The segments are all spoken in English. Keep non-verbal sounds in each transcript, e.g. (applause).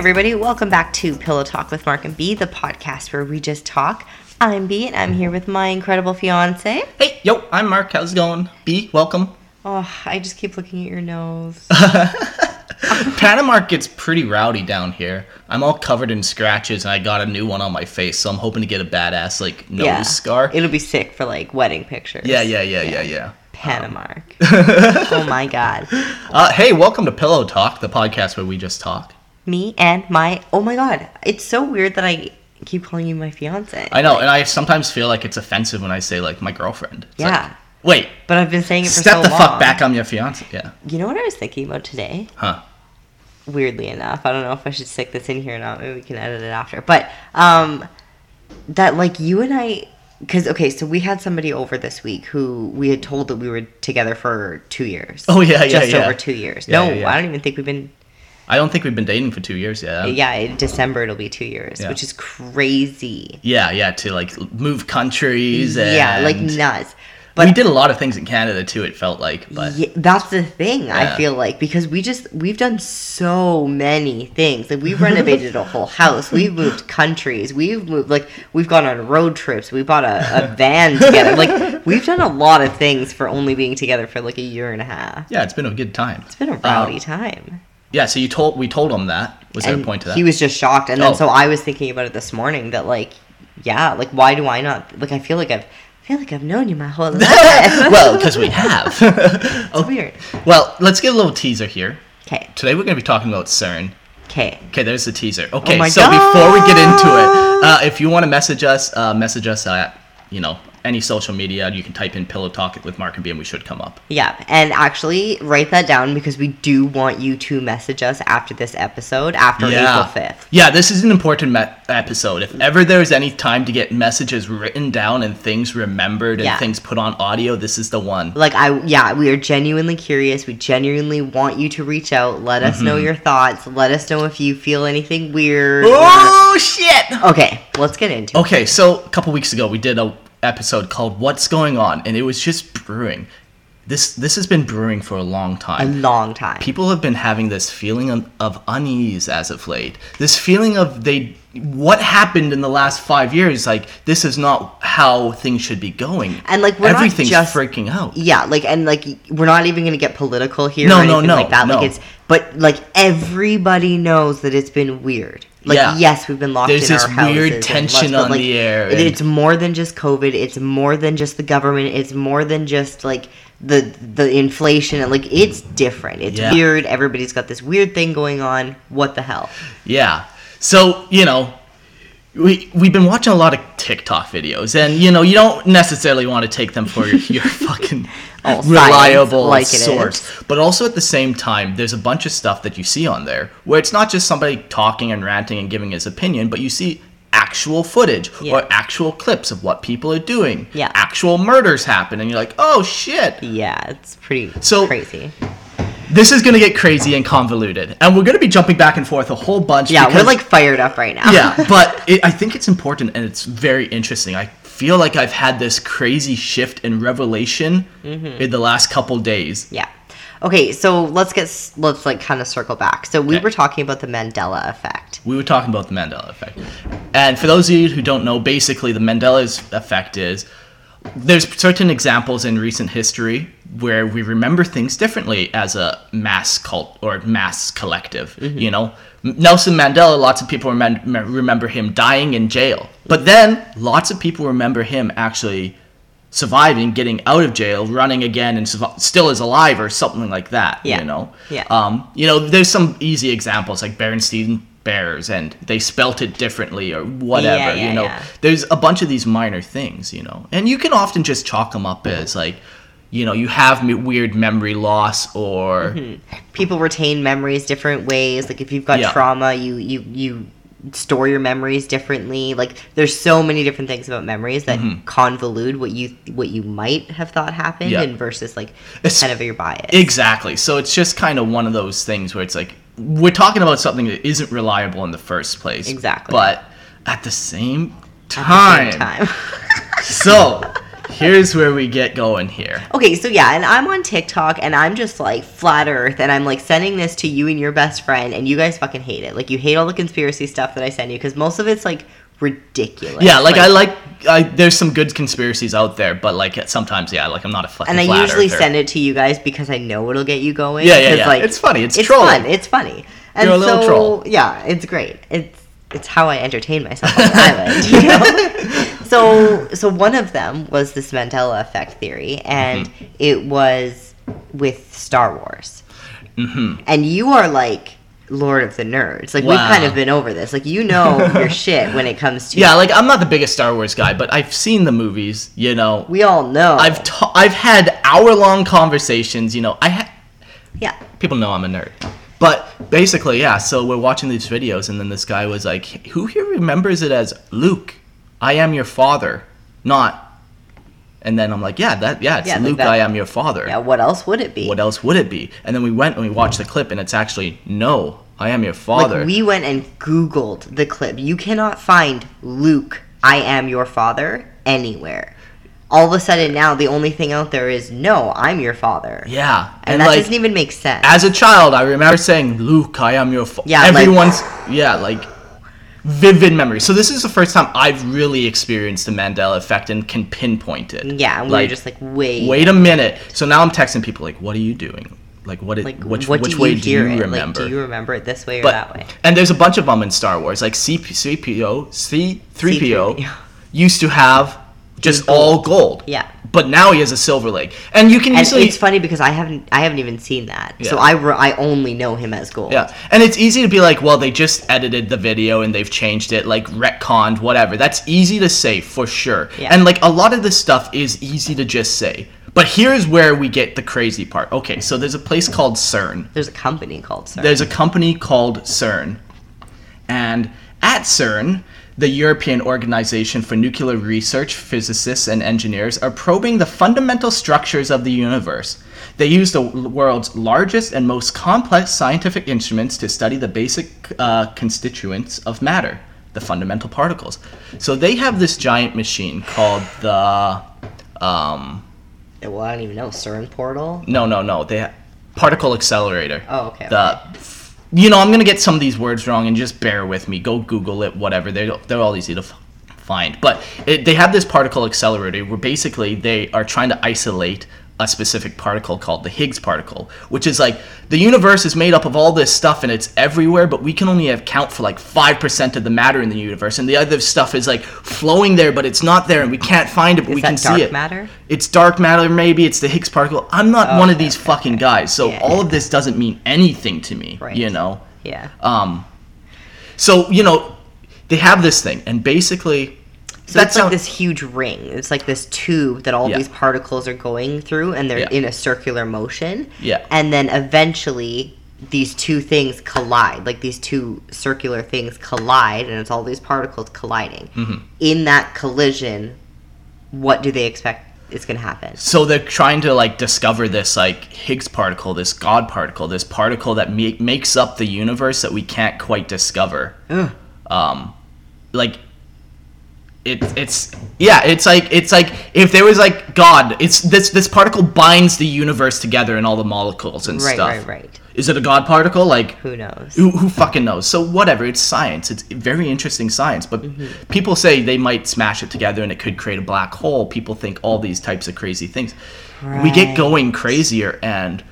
Everybody, welcome back to Pillow Talk with Mark and B, the podcast where we just talk. I'm B, and I'm here with my incredible fiance. Hey, yo, I'm Mark. How's it going? B, welcome. Oh, I just keep looking at your nose. (laughs) Panama gets pretty rowdy down here. I'm all covered in scratches, and I got a new one on my face, so I'm hoping to get a badass like nose yeah, scar. It'll be sick for like wedding pictures. Yeah, yeah, yeah, yeah, yeah. Panama. (laughs) oh my god. Uh, hey, welcome to Pillow Talk, the podcast where we just talk. Me and my oh my god, it's so weird that I keep calling you my fiance. I know, and I sometimes feel like it's offensive when I say like my girlfriend. It's Yeah. like, wait, But I've been saying it for step so the long. fuck back. I'm your fiance. Yeah. You know what I was thinking about today? Huh. weirdly enough. I don't know if I should stick this in here or not. Maybe we can edit it after. But um that like you and I cuz okay, so we had somebody over this week who we had told that we were together for 2 years. Oh, yeah, yeah, Just yeah. over 2 years. Yeah, no, yeah. I don't even think we've been I don't think we've been dating for two years yet. yeah, in December it'll be 2 years, Yeah. which is crazy. Yeah, yeah, to like move countries. And Yeah, like nuts. But we did a lot of things in Canada too. It felt like, but yeah, that's the thing I feel like because we just we've done so many things like we've renovated a whole house we've moved countries we've moved like we've gone on road trips we bought a, a van together like we've done a lot of things for only being together for like a year and a half yeah, it's been a good time. it's been a rowdy Um, time Yeah, so you told we told him that. Was there a point to that? he was just shocked and then Oh. so I was thinking about it this morning that like yeah like why do I not like I feel like I've I feel like I've known you my whole (laughs) life well, because we have. (laughs) it's (laughs) weird well, let's get a little teaser here. okay Today we're going to be talking about CERN. okay Okay, there's the teaser. Okay, Oh so before we get into it, uh, if you want to message us, uh, message us at you know any social media. You can type in "pillow talk" with Mark and B, and we should come up. Yeah, and actually write that down because we do want you to message us after this episode after yeah, April 5th. yeah. This is an important me- episode. If ever there's any time to get messages written down and things remembered and Yeah. things put on audio, this is the one. Like I yeah, we are genuinely curious. We genuinely want you to reach out. Let us Mm-hmm. know your thoughts. Let us know if you feel anything weird. or- Oh shit! Okay, let's get into it. Okay, so a couple weeks ago we did a episode called "What's Going On," and it was just brewing. This this has been brewing for a long time. A long time. People have been having this feeling of, of unease as of late. This feeling of they what happened in the last five years. Like this is not how things should be going. And, like, we're not everything's just- freaking out. yeah, like and like we're not even gonna get political here No, or no, no, like that. Like it's but like everybody knows that it's been weird. Like Yeah. yes, we've been locked There's in our houses. There's this weird tension on like, the air and- it's more than just COVID. It's more than just the government. It's more than just like the the inflation and like it's different. It's Yeah. weird. Everybody's got this weird thing going on. What the hell? Yeah. So, you know, we we've been watching a lot of TikTok videos and you know, you don't necessarily want to take them for your, your (laughs) fucking (laughs) reliable like source. But also at the same time, there's a bunch of stuff that you see on there where it's not just somebody talking and ranting and giving his opinion, but you see actual footage Yeah. or actual clips of what people are doing. Yeah. Actual murders happen and you're like, "Oh shit." Yeah, it's pretty So- crazy. This is going to get crazy and convoluted. And we're going to be jumping back and forth a whole bunch Yeah, we're like fired up right now. yeah, (laughs) but it, I think it's important and it's very interesting. I feel like I've had this crazy shift in revelation Mm-hmm. in the last couple days. Yeah. Okay, so let's get let's like kind of circle back. So we Okay. were talking about the Mandela effect. We were talking about the Mandela effect. And for those of you who don't know, basically the Mandela's effect is there's certain examples in recent history where we remember things differently as a mass cult or mass collective. You know, Nelson Mandela, lots of people remem- remember him dying in jail, but then lots of people remember him actually surviving, getting out of jail, running again, and still is alive or something like that. Yeah. You know. Yeah. Um, you know, there's some easy examples like Berenstein Bears, and they spelt it differently or whatever. Yeah, yeah, you know, yeah. there's a bunch of these minor things. You know, and you can often just chalk them up as like, you know, you have me- weird memory loss or People retain memories different ways. Like if you've got trauma, you you you store your memories differently. Like there's so many different things about memories that convolute what you what you might have thought happened Mm-hmm. And versus like It's- kind of your bias. Exactly. So it's just kind of one of those things where it's like we're talking about something that isn't reliable in the first place. Exactly. But at the same At time, the same time. (laughs) (laughs) so here's where we get going here. Okay, so yeah, and I'm on TikTok and I'm just like flat earth and I'm like sending this to you and your best friend and you guys fucking hate it. Like you hate all the conspiracy stuff that I send you because most of it's like ridiculous. Yeah, like, I like I, there's some good conspiracies out there, but like sometimes yeah, like I'm not a fucking. and I usually earther. send it to you guys because I know it'll get you going. Yeah, yeah, yeah. Like, It's funny, it's it's trolling. fun. It's funny. And You're a little so, troll. Yeah, it's great. It's it's how I entertain myself on (laughs) the island. You know? So so one of them was this Mandela effect theory, and Mm-hmm. it was with Star Wars. Mm-hmm. And you are like Lord of the Nerds. Like we've kind of been over this. Like you know (laughs) your shit when it comes to Yeah, like I'm not the biggest Star Wars guy, but I've seen the movies. You know, We all know. I've ta- I've had hour long conversations. You know, I ha- yeah. people know I'm a nerd. But basically, yeah. So we're watching these videos, and then this guy was like, "Who here remembers it as Luke? I am your father, not." And then I'm like, "Yeah, that yeah, it's Yeah, Luke. that- I am your father." Yeah. What else would it be? What else would it be? And then we went and we watched the clip, and it's actually no, I am your father. Like we went and Googled the clip. You cannot find Luke, I am your father anywhere. All of a sudden now the only thing out there is no, I'm your father. yeah, And, that like doesn't even make sense. as a child, I remember saying, "Luke, I am your father." Yeah, like- everyone's yeah, like vivid memory. So this is the first time I've really experienced the Mandela effect and can pinpoint it. yeah, and we like, were just like, wait. wait a minute. So now I'm texting people like, "What are you doing? Like, what? It, Like, which what which do way you do you it? remember?" Like, do you remember it this way or but that way? and there's a bunch of them in Star Wars, like C C P O C three PO C-3PO. used to have just Just gold. all gold. Yeah. But now he has a silver leg, and you can And easily it's funny because I haven't I haven't even seen that. yeah. So I, re- I only know him as gold. Yeah, and it's easy to be like, well, they just edited the video and they've changed it, like retconned, whatever. That's easy to say for sure. Yeah. And like a lot of this stuff is easy to just say. But here's where we get the crazy part. Okay, so there's a place called CERN. There's a company called CERN. There's a company called CERN. And at CERN, the European Organization for Nuclear Research, physicists and engineers are probing the fundamental structures of the universe. They use the world's largest and most complex scientific instruments to study the basic uh, constituents of matter, the fundamental particles. So they have this giant machine called the. Um, well, I don't even know CERN portal. no, no, no. They particle accelerator. Oh, okay. The you know, I'm gonna get some of these words wrong, and just bear with me. Go Google it, whatever. They're they're all easy to find. But it, they have this particle accelerator where basically they are trying to isolate a specific particle called the Higgs particle, which is like the universe is made up of all this stuff and it's everywhere, but we can only account for like five percent of the matter in the universe, and the other stuff is like flowing there, but it's not there, and we can't find it, but Is we can see it. matter? It's dark matter, maybe it's the Higgs particle. I'm not one of these okay, fucking okay. guys, so Yeah. all of this doesn't mean anything to me. Right. You know. Yeah. Um, so you know, they have this thing, and basically, So that's it's like this huge ring. It's like this tube that all Yeah. these particles are going through, and they're Yeah. in a circular motion. Yeah. And then eventually, these two things collide. Like these two circular things collide, and it's all these particles colliding. Mm-hmm. In that collision, what do they expect is going to happen? So they're trying to like discover this like Higgs particle, this God particle, this particle that ma- makes up the universe that we can't quite discover. Um, like it, it's yeah, it's like it's like if there was like God, it's this this particle binds the universe together and all the molecules and Right, stuff. right, right. Is it a God particle? Like Who knows? who, who fucking knows? So whatever, it's science. It's very interesting science. But Mm-hmm. people say they might smash it together and it could create a black hole. People think all these types of crazy things. right. We get going crazier, and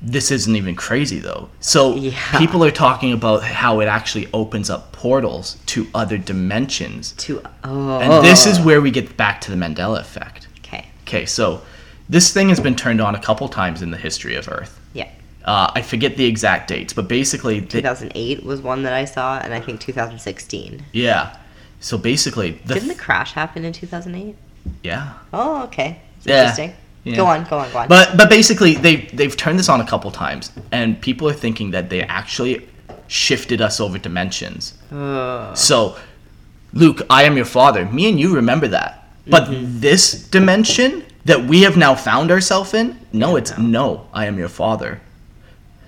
this isn't even crazy though. So Yeah. people are talking about how it actually opens up portals to other dimensions, To oh, and this is where we get back to the Mandela effect. okay. Okay, so this thing has been turned on a couple times in the history of Earth. Yeah. Uh, I forget the exact dates, but basically, the, 2008 was one that I saw, and I think 2016. Yeah. So basically, the Didn't the crash happen in 2008? yeah. Oh, okay. Yeah. interesting. Yeah. Go on, go on, go on. But but basically, they they've turned this on a couple times, and people are thinking that they actually shifted us over dimensions. Ugh. So, Luke, I am your father. Me and you remember that. But Mm-hmm. this dimension that we have now found ourselves in, no, it's no, I am your father.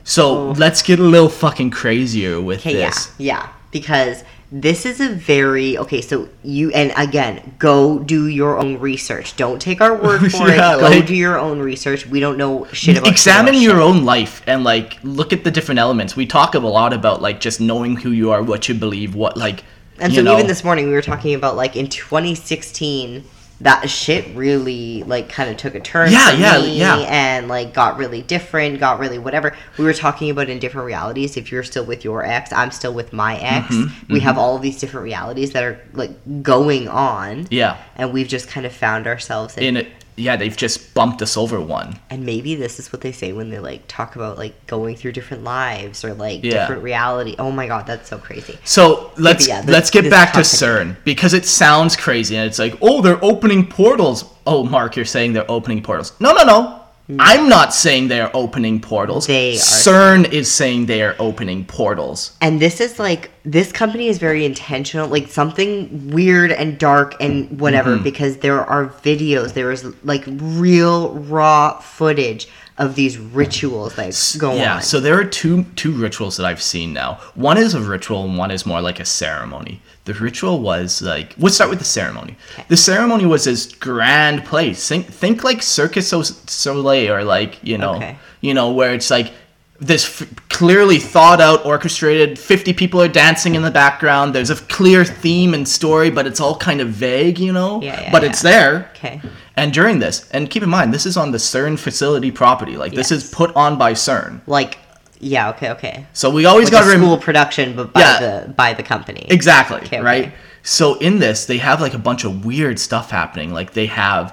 So Oh. let's get a little fucking crazier with Okay, yeah, this. yeah. Because this is a very okay. So you and again, go do your own research. Don't take our word (laughs) for Yeah, it. Go like- do your own research. We don't know shit about. examine your shit. own life and like look at the different elements we talk a lot about like just knowing who you are what you believe what like And you so know, even this morning we were talking about like in 2016 that shit really like kind of took a turn Yeah, for yeah, me yeah. and like got really different, got really whatever. We were talking about in different realities. If you're still with your ex, I'm still with my ex. Mm-hmm, we have all of these different realities that are like going on. yeah And we've just kind of found ourselves in, in it yeah they've just bumped us over one and maybe this is what they say when they like talk about like going through different lives or like Yeah. different reality. Oh my god, that's so crazy. So let's yeah, this- let's get back to. CERN because it sounds crazy and it's like, oh, they're opening portals. Oh, Mark, you're saying they're opening portals. No, no, no. I'm not saying they're opening portals. They are. CERN is saying they are opening portals. And this is like this company is very intentional, like something weird and dark and whatever, Mm-hmm. because there are videos, there is like real raw footage of these rituals that go yeah, on. Yeah, so there are two two rituals that I've seen now. One is a ritual and one is more like a ceremony. The ritual was like let's start with the ceremony. The ceremony was this grand place. Think think like Circus du Soleil or like, you know, Okay. you know where it's like this f- clearly thought out orchestrated 50 people are dancing in the background there's a clear theme and story but it's all kind of vague you know Yeah, yeah, but yeah. it's there Okay. And during this and keep in mind this is on the cern facility property like this is put on by cern Like yeah, okay, okay. so we always Like got a to school production, but by Yeah. the by the company. exactly Okay, okay. right so in this they have like a bunch of weird stuff happening like they have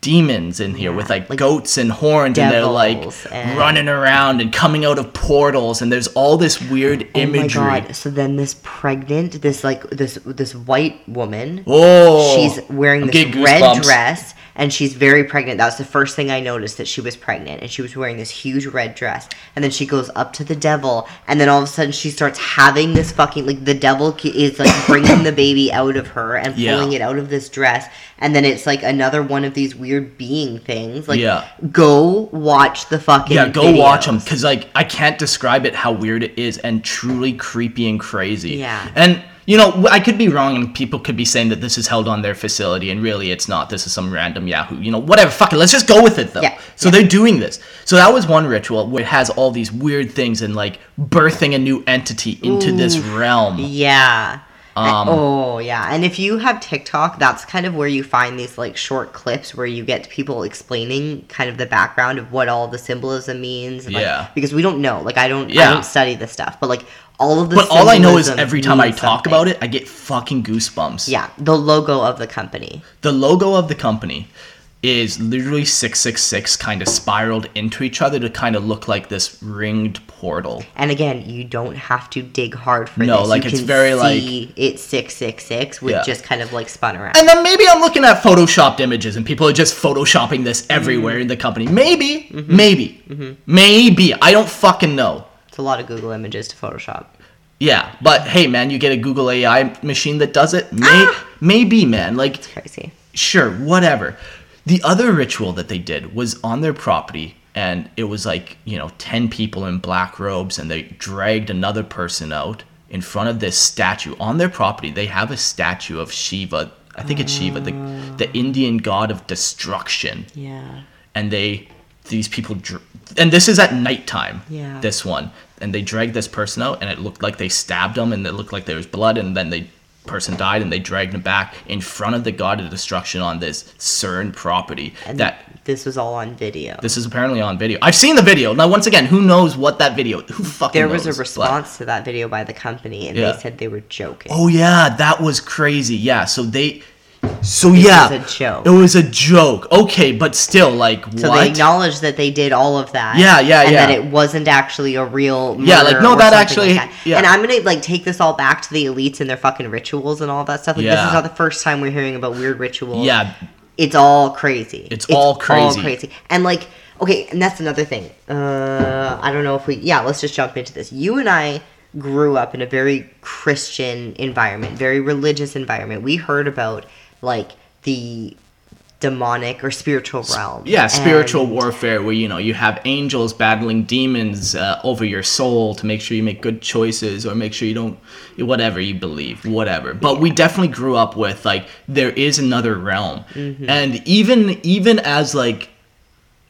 demons in here with like, like goats and horns and they're like devils and- running around and coming out of portals and there's all this weird imagery Oh my god! So then this pregnant, this like this this white woman, oh she's wearing I'm this getting red goosebumps. dress and she's very pregnant. That was the first thing I noticed that she was pregnant and she was wearing this huge red dress. And then she goes up to the devil and then all of a sudden she starts having this fucking like the devil is like (coughs) bringing the baby out of her and Yeah. pulling it out of this dress. And then it's like another one of these weird being things. Like Yeah. go watch the fucking yeah go watch them because like i can't describe it how weird it is and truly creepy and crazy Yeah. and you know i could be wrong and people could be saying that this is held on their facility and really it's not. This is some random yahoo you know whatever fuck it let's just go with it though. Yeah, so yeah. they're doing this. So that was one ritual where it has all these weird things and like birthing a new entity into this realm. Yeah. Um, oh yeah, and if you have TikTok, that's kind of where you find these like short clips where you get people explaining kind of the background of what all the symbolism means. and, like, Yeah. because we don't know. Like I don't, I Yeah. don't study this stuff, but like all of the. but all i know is every time i talk something. about it i get fucking goosebumps Yeah, the logo of the company. the logo of the company is literally 666 kind of spiraled into each other to kind of look like this ringed portal. And again, you don't have to dig hard for No, this. like, you it's very, like- it's six six six with Yeah. just kind of like spun around. And then maybe I'm looking at photoshopped images and people are just photoshopping this everywhere mm-hmm. in the company. Maybe, mm-hmm. maybe, mm-hmm. maybe. I don't fucking know. it's a lot of Google images to Photoshop. Yeah, but hey, man, you get a Google AI machine that does it. May- ah! maybe, man. Like, It's Crazy. sure, whatever. The other ritual that they did was on their property, and it was like, you know, 10 people in black robes, and they dragged another person out in front of this statue. On their property, they have a statue of Shiva. I think it's Shiva, the, the Indian god of destruction. Yeah. And they, these people, dr- and this is at nighttime, Yeah. this one. And they dragged this person out, and it looked like they stabbed him, and it looked like there was blood, and then they person died and they dragged him back in front of the god of destruction on this CERN property And that this was all on video. this is apparently on video. I've seen the video. Now once again, who knows what that video who fucking there was knows, a but- response to that video by the company, and Yeah. they said they were joking. Oh yeah, that was crazy. Yeah, so they so yeah, was a joke. It was a joke. Okay, but still like so what? they acknowledged that they did all of that. Yeah, yeah, and yeah. that it wasn't actually a real. Yeah, like, no, that actually- like that. yeah. And I'm gonna like take this all back to the elites and their fucking rituals and all that stuff. Like this is not the first time we're hearing about weird rituals. yeah, it's all crazy. It's all crazy. All crazy. And like, okay, and that's another thing. Uh, I don't know if we. Yeah, let's just jump into this. You and I grew up in a very Christian environment, very religious environment. We heard about like the demonic or spiritual realm. yeah spiritual And- warfare where you know you have angels battling demons uh, over your soul to make sure you make good choices or make sure you don't whatever you believe whatever but we definitely grew up with like there is another realm Mm-hmm. and even even as like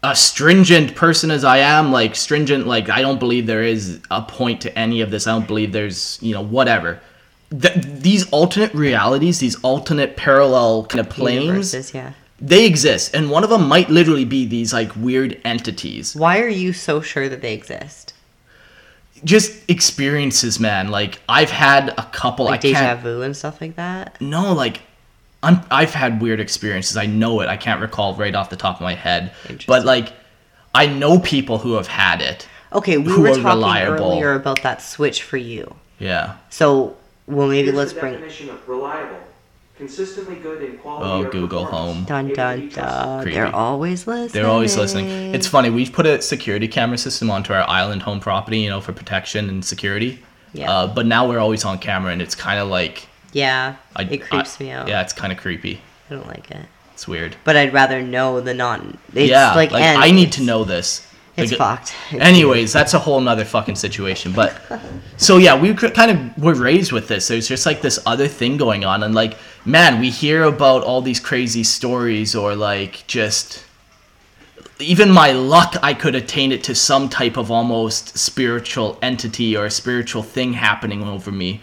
a stringent person as I am, like stringent, like I don't believe there is a point to any of this. I don't believe there's, you know, whatever. Th- these alternate realities, these alternate parallel kind of planes, universes, yeah. they exist, and one of them might literally be these like weird entities. Why are you so sure that they exist? Just experiences, man. Like I've had a couple. Like I deja can't. vu and stuff like that. No, like I'm, I've had weird experiences. I know it. I can't recall right off the top of my head, but like I know people who have had it. Okay, we Who were are talking reliable. earlier about that switch for you. Yeah. So, well, maybe Here's let's the bring. definition of reliable. Consistently good in quality Oh, or Google performance. Home. Dun dun dun. Creepy. They're always listening. They're always listening. It's funny. We've put a security camera system onto our island home property, you know, for protection and security. Yeah. Uh, but now we're always on camera, and it's kind of like Yeah, I, it creeps I- me out. Yeah, it's kind of creepy. I don't like it. It's weird. But I'd rather know than not. It's yeah, like, like, I need to know this. It's Like, fucked. It's Anyways, that's a whole nother fucking situation. But (laughs) so yeah, we kind of were raised with this. There's just like this other thing going on, and like, man, we hear about all these crazy stories, or like just even my luck, I could attain it to some type of almost spiritual entity or a spiritual thing happening over me.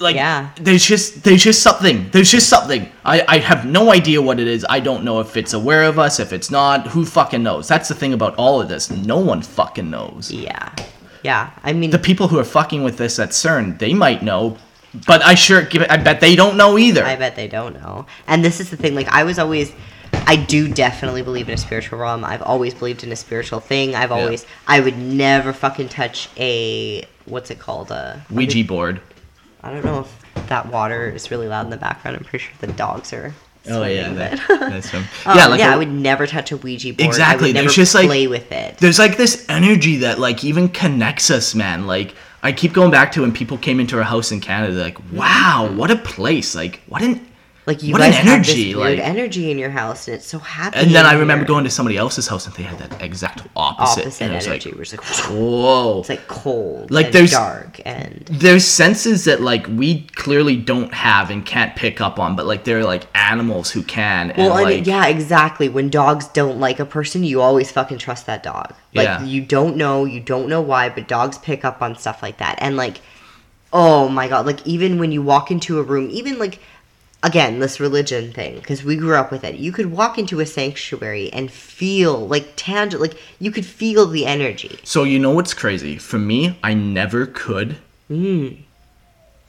Like, Yeah. there's just there's just something. There's just something. I I have no idea what it is. I don't know if it's aware of us, if it's not. Who fucking knows? That's the thing about all of this. No one fucking knows. Yeah, yeah. I mean, The people who are fucking with this at CERN, they might know, but I sure give it. I bet they don't know either. I bet they don't know. And this is the thing. Like, I was always. I do definitely believe in a spiritual realm. I've always believed in a spiritual thing. I've Yeah. always. I would never fucking touch a. What's it called? A. Ouija board. I don't know if that water is really loud in the background. I'm pretty sure the dogs are. Oh yeah, that, (laughs) that's. (laughs) Um, yeah, like yeah, a- I would never touch a Ouija board. Exactly, I would never there's just, like- play with it. there's like this energy that like even connects us, man. Like I keep going back to when people came into our house in Canada. Like, wow, what a place! Like, what an Like you what an guys have energy, this weird like- energy in your house, and it's so happy. And then I remember here. going to somebody else's house and they had that exact opposite. opposite and it was energy. like, Like, like, whoa. it's like cold, Like, and there's- dark, and there's senses that like we clearly don't have and can't pick up on, but like they're like animals who can. And, well, and like, yeah, exactly. When dogs don't like a person, you always fucking trust that dog. Like Yeah. you don't know, you don't know why, but dogs pick up on stuff like that. And like, oh my god, like even when you walk into a room, even like. Again, this religion thing, because we grew up with it. You could walk into a sanctuary and feel like tangible, like you could feel the energy So you know what's crazy? For me, I never could. Mm.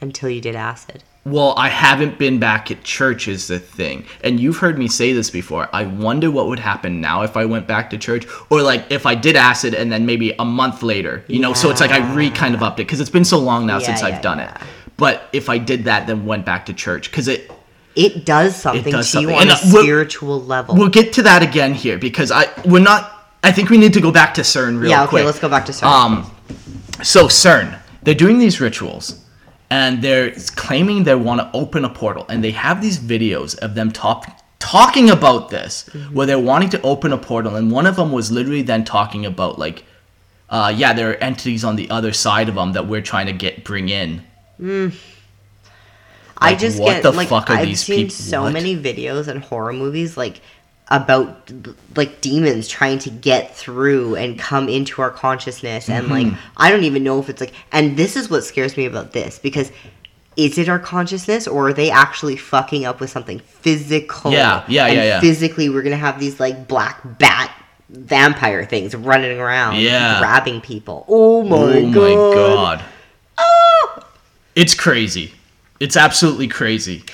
until you did acid. Well, I haven't been back at church is the thing. And you've heard me say this before. I wonder what would happen now if I went back to church or like if I did acid and then maybe a month later, you know, so it's like I re kind of upped it cuz it's been so long now Yeah, since yeah, I've done yeah. it. But if I did that then went back to church cuz it It does something does to you on And, a uh, we'll- spiritual level. we'll get to that again here because I we're not I think we need to go back to CERN real yeah, okay, quick. let's go back to CERN. Um, so CERN, they're doing these rituals, and they're claiming they want to open a portal, and they have these videos of them talk, talking about this, where they're wanting to open a portal, and one of them was literally then talking about like, uh, yeah, there are entities on the other side of them that we're trying to get bring in. I like, just get the like I've seen peop- so what? many videos and horror movies like about like demons trying to get through and come into our consciousness and like Mm-hmm. I don't even know if it's like and this is what scares me about this because is it our consciousness or are they actually fucking up with something physical? Yeah, yeah, and yeah, yeah. Physically, we're gonna have these like black bat vampire things running around, Yeah. grabbing people. Oh my oh god! Oh my god, it's crazy. It's absolutely crazy.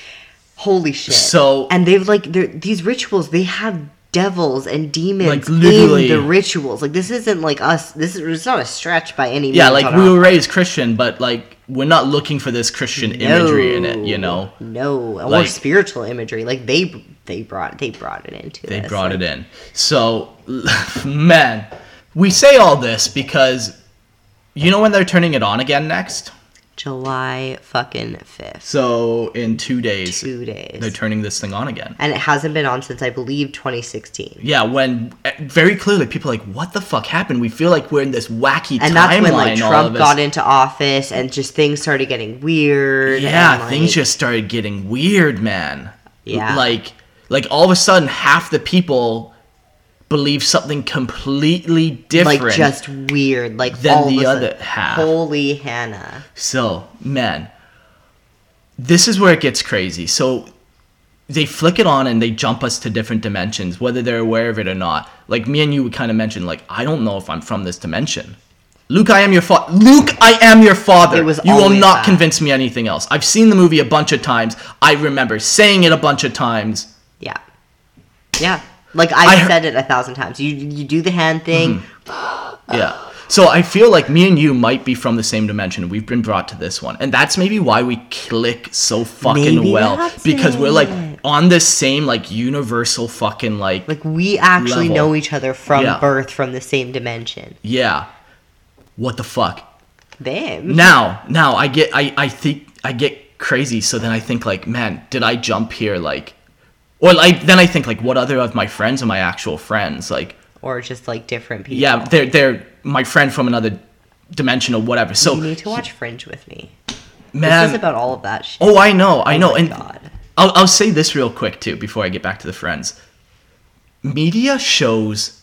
Holy shit! So- and they've like these rituals. They have devils and demons Like, in the rituals. Like this isn't like us. This is it's not a stretch by any means. Yeah, like we were raised Christian, but like we're not looking for this Christian imagery in it, you know. No, or Like- spiritual imagery. Like they they brought they brought it into. They this. brought like, it in. So, (laughs) man, we say all this because you know when they're turning it on again next? July fucking 5th. So in two days, Two days. they're turning this thing on again. and it hasn't been on since I believe 2016. Yeah, when uh, very clearly people are like, what the fuck happened? We feel like we're in this wacky And timeline. that's when like Trump got into office and just things started getting weird. Yeah, and, like, things just started getting weird, man. Yeah. Like like all of a sudden half the people believe something completely different. like just weird. Like than the other sudden- half. Holy Hannah. So, man, this is where it gets crazy. So they flick it on and they jump us to different dimensions, whether they're aware of it or not. Like me and you would kind of mention, like, I don't know if I'm from this dimension. Luke, I am your father. Luke, I am your father. It was you will not that. convince me anything else. I've seen the movie a bunch of times. I remember saying it a bunch of times. Yeah. Yeah. Like I I've said it a thousand times. You you do the hand thing. Mm-hmm. Yeah. So I feel like me and you might be from the same dimension. We've been brought to this one. And that's maybe why we click so fucking Maybe well. Because we're like on the same like universal fucking like, Like we actually Level. know each other from Yeah. birth from the same dimension. yeah. What the fuck? Damn. Now, now I get I I think I get crazy so then I think like, man, did I jump here like or like then I think like what other of my friends are my actual friends? Like Or just like different people. yeah, they're they're my friend from another dimension or whatever. So you need to watch Fringe with me. man this is about all of that shit. Oh, I know, I Oh know, and God. I'll I'll say this real quick too before I get back to the friends. Media shows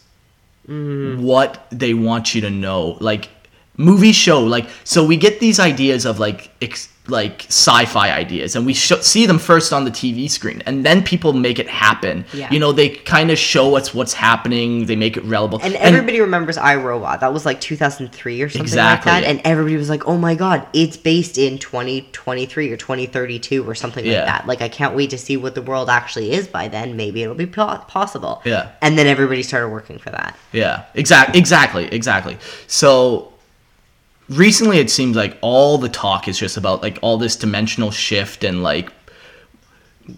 Mm-hmm. what they want you to know, like movies show, like so we get these ideas of like ex- like sci-fi ideas, and we sh- see them first on the TV screen, and then people make it happen. Yeah. You know, they kind of show us what's happening, they make it relevant, And everybody remembers I, Robot. That was like 2003 or something Exactly. like that. And everybody was like, oh my God, it's based in 2023 or 2032 or something Yeah. like that. Like, I can't wait to see what the world actually is by then. Maybe it'll be po- possible. Yeah. And then everybody started working for that. Yeah, exact, exactly, exactly. So recently, it seems like all the talk is just about like all this dimensional shift and like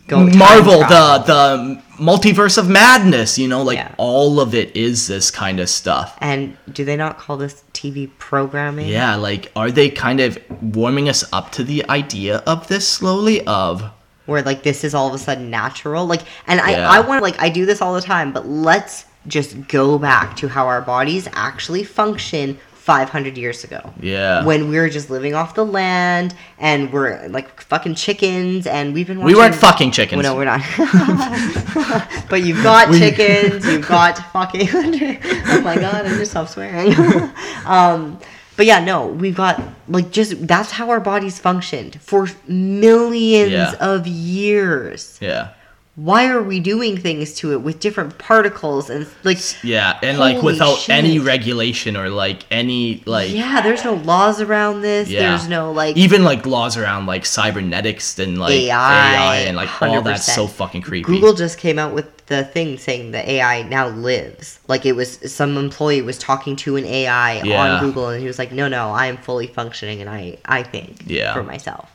Go Marvel, the the multiverse of madness. You know, like Yeah. all of it is this kind of stuff. And do they not call this TV programming? Yeah, like are they kind of warming us up to the idea of this slowly? Of where like this is all of a sudden natural like and i Yeah. i want like i do this all the time but let's just go back to how our bodies actually function 500 years ago Yeah. when we were just living off the land and we're like fucking chickens and we've been we weren't fucking chickens. well, no, we're not. (laughs) (laughs) but you've got We- chickens, you've got fucking. oh my god, I just stopped swearing. (laughs) um, but yeah, no, we've got like just that's how our bodies functioned for millions Yeah. of years. yeah. Why are we doing things to it with different particles and like? Yeah, and like without any regulation or like any like yeah, there's no laws around this. Yeah. There's no like even like laws around like cybernetics and like AI, and like all that's so fucking creepy. Google just came out with the thing saying that AI now lives. Like it was some employee was talking to an AI Yeah. on Google and he was like, "No, no, I am fully functioning and I I think Yeah. for myself."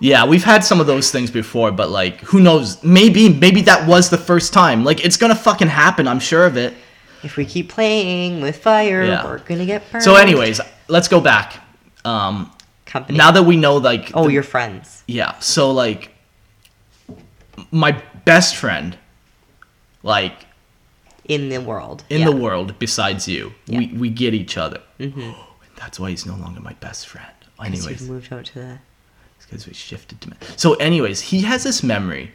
Yeah, we've had some of those things before, but like who knows? Maybe maybe that was the first time. Like it's gonna fucking happen. I'm sure of it. If we keep playing with fire, Yeah. we're gonna get burned. So, anyways, let's go back. Um, company. now that we know like oh, your friends. yeah, so like my best friend, like in the world. in Yeah. the world besides you, we we get each other. (gasps) That's why he's no longer my best friend. 'Cause Anyways, you've moved out to the. Because we shifted to so anyways he has this memory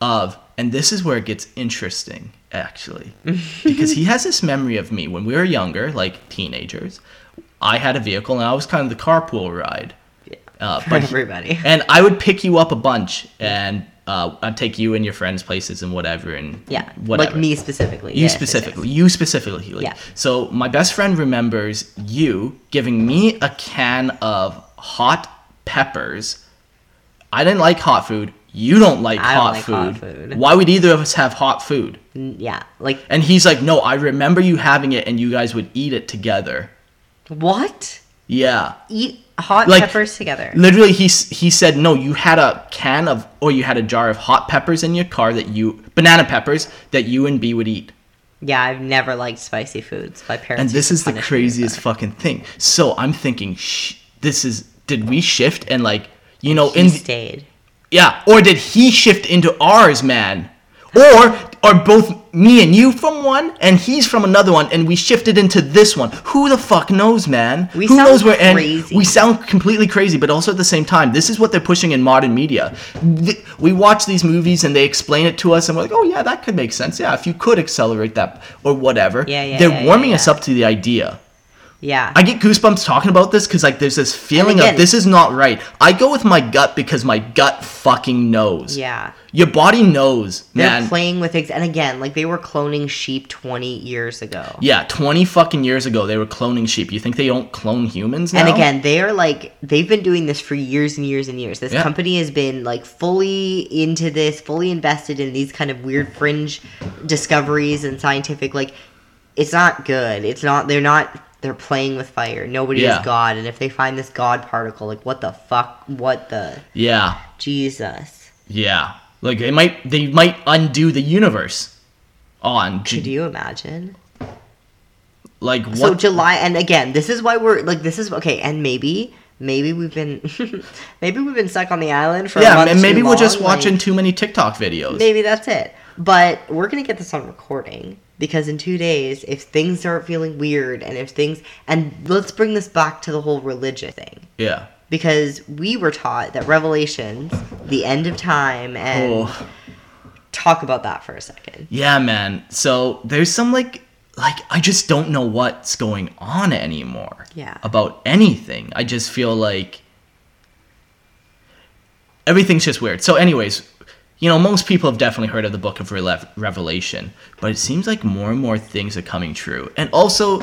of and this is where it gets interesting actually (laughs) because he has this memory of me when we were younger like teenagers i had a vehicle and i was kind of the carpool ride uh, For (laughs) but he- everybody. (laughs) and i would pick you up a bunch and uh, i'd take you and your friends places and whatever and Yeah, whatever like me specifically. you yes, specifically. You specifically. Like, Yeah. So my best friend remembers you giving me a can of hot peppers. I didn't like hot food. You don't like, I don't hot, like food. hot food. Why would either of us have hot food? Yeah, like And he's like, no, I remember you having it and you guys would eat it together. what? Yeah. Eat hot Like- peppers together. Literally, he, he said, no, you had a can of, or you had a jar of hot peppers in your car that you, banana peppers, that you and B would eat. Yeah, I've never liked spicy foods. My parents. and this is the punish me with craziest fucking thing. So I'm thinking, Shh, this is did we shift and like you know He in stayed. yeah, or did he shift into ours, man? Or are both me and you from one and he's from another one and we shifted into this one? Who the fuck knows, man? We Who sound knows where and we sound completely crazy, but also at the same time, this is what they're pushing in modern media. We watch these movies and they explain it to us and we're like, "Oh yeah, that could make sense. Yeah, if you could accelerate that or whatever." Yeah, yeah, They're yeah, warming yeah, us up to the idea. Yeah. I get goosebumps talking about this because like there's this feeling again- of this is not right. I go with my gut because my gut fucking knows. yeah. Your body knows, They're man. playing with eggs, and again, like they were cloning sheep 20 years ago. yeah, 20 fucking years ago they were cloning sheep. You think they don't clone humans now? And again, they are like they've been doing this for years and years and years. This Yeah. company has been like fully into this, fully invested in these kind of weird fringe discoveries and scientific like it's not good. It's not they're not they're playing with fire. Nobody Yeah. is God. And if they find this God particle, like what the fuck what the Yeah, Jesus. yeah. Like they might they might undo the universe on Could you imagine? like what So July, and again, this is why we're like, this is okay, and maybe, maybe we've been, (laughs) maybe we've been stuck on the island for a Yeah, and maybe we're just watching like, too many TikTok videos. maybe that's it. But we're gonna get this on recording because in two days, if things start feeling weird, and if things, and let's bring this back to the whole religion thing. Yeah. Because we were taught that Revelations, the end of time, and Oh. talk about that for a second. Yeah, man. So there's some like like I just don't know what's going on anymore. Yeah. About anything. I just feel like everything's just weird. So anyways, you know, most people have definitely heard of the book of Revelation, but it seems like more and more things are coming true. And also,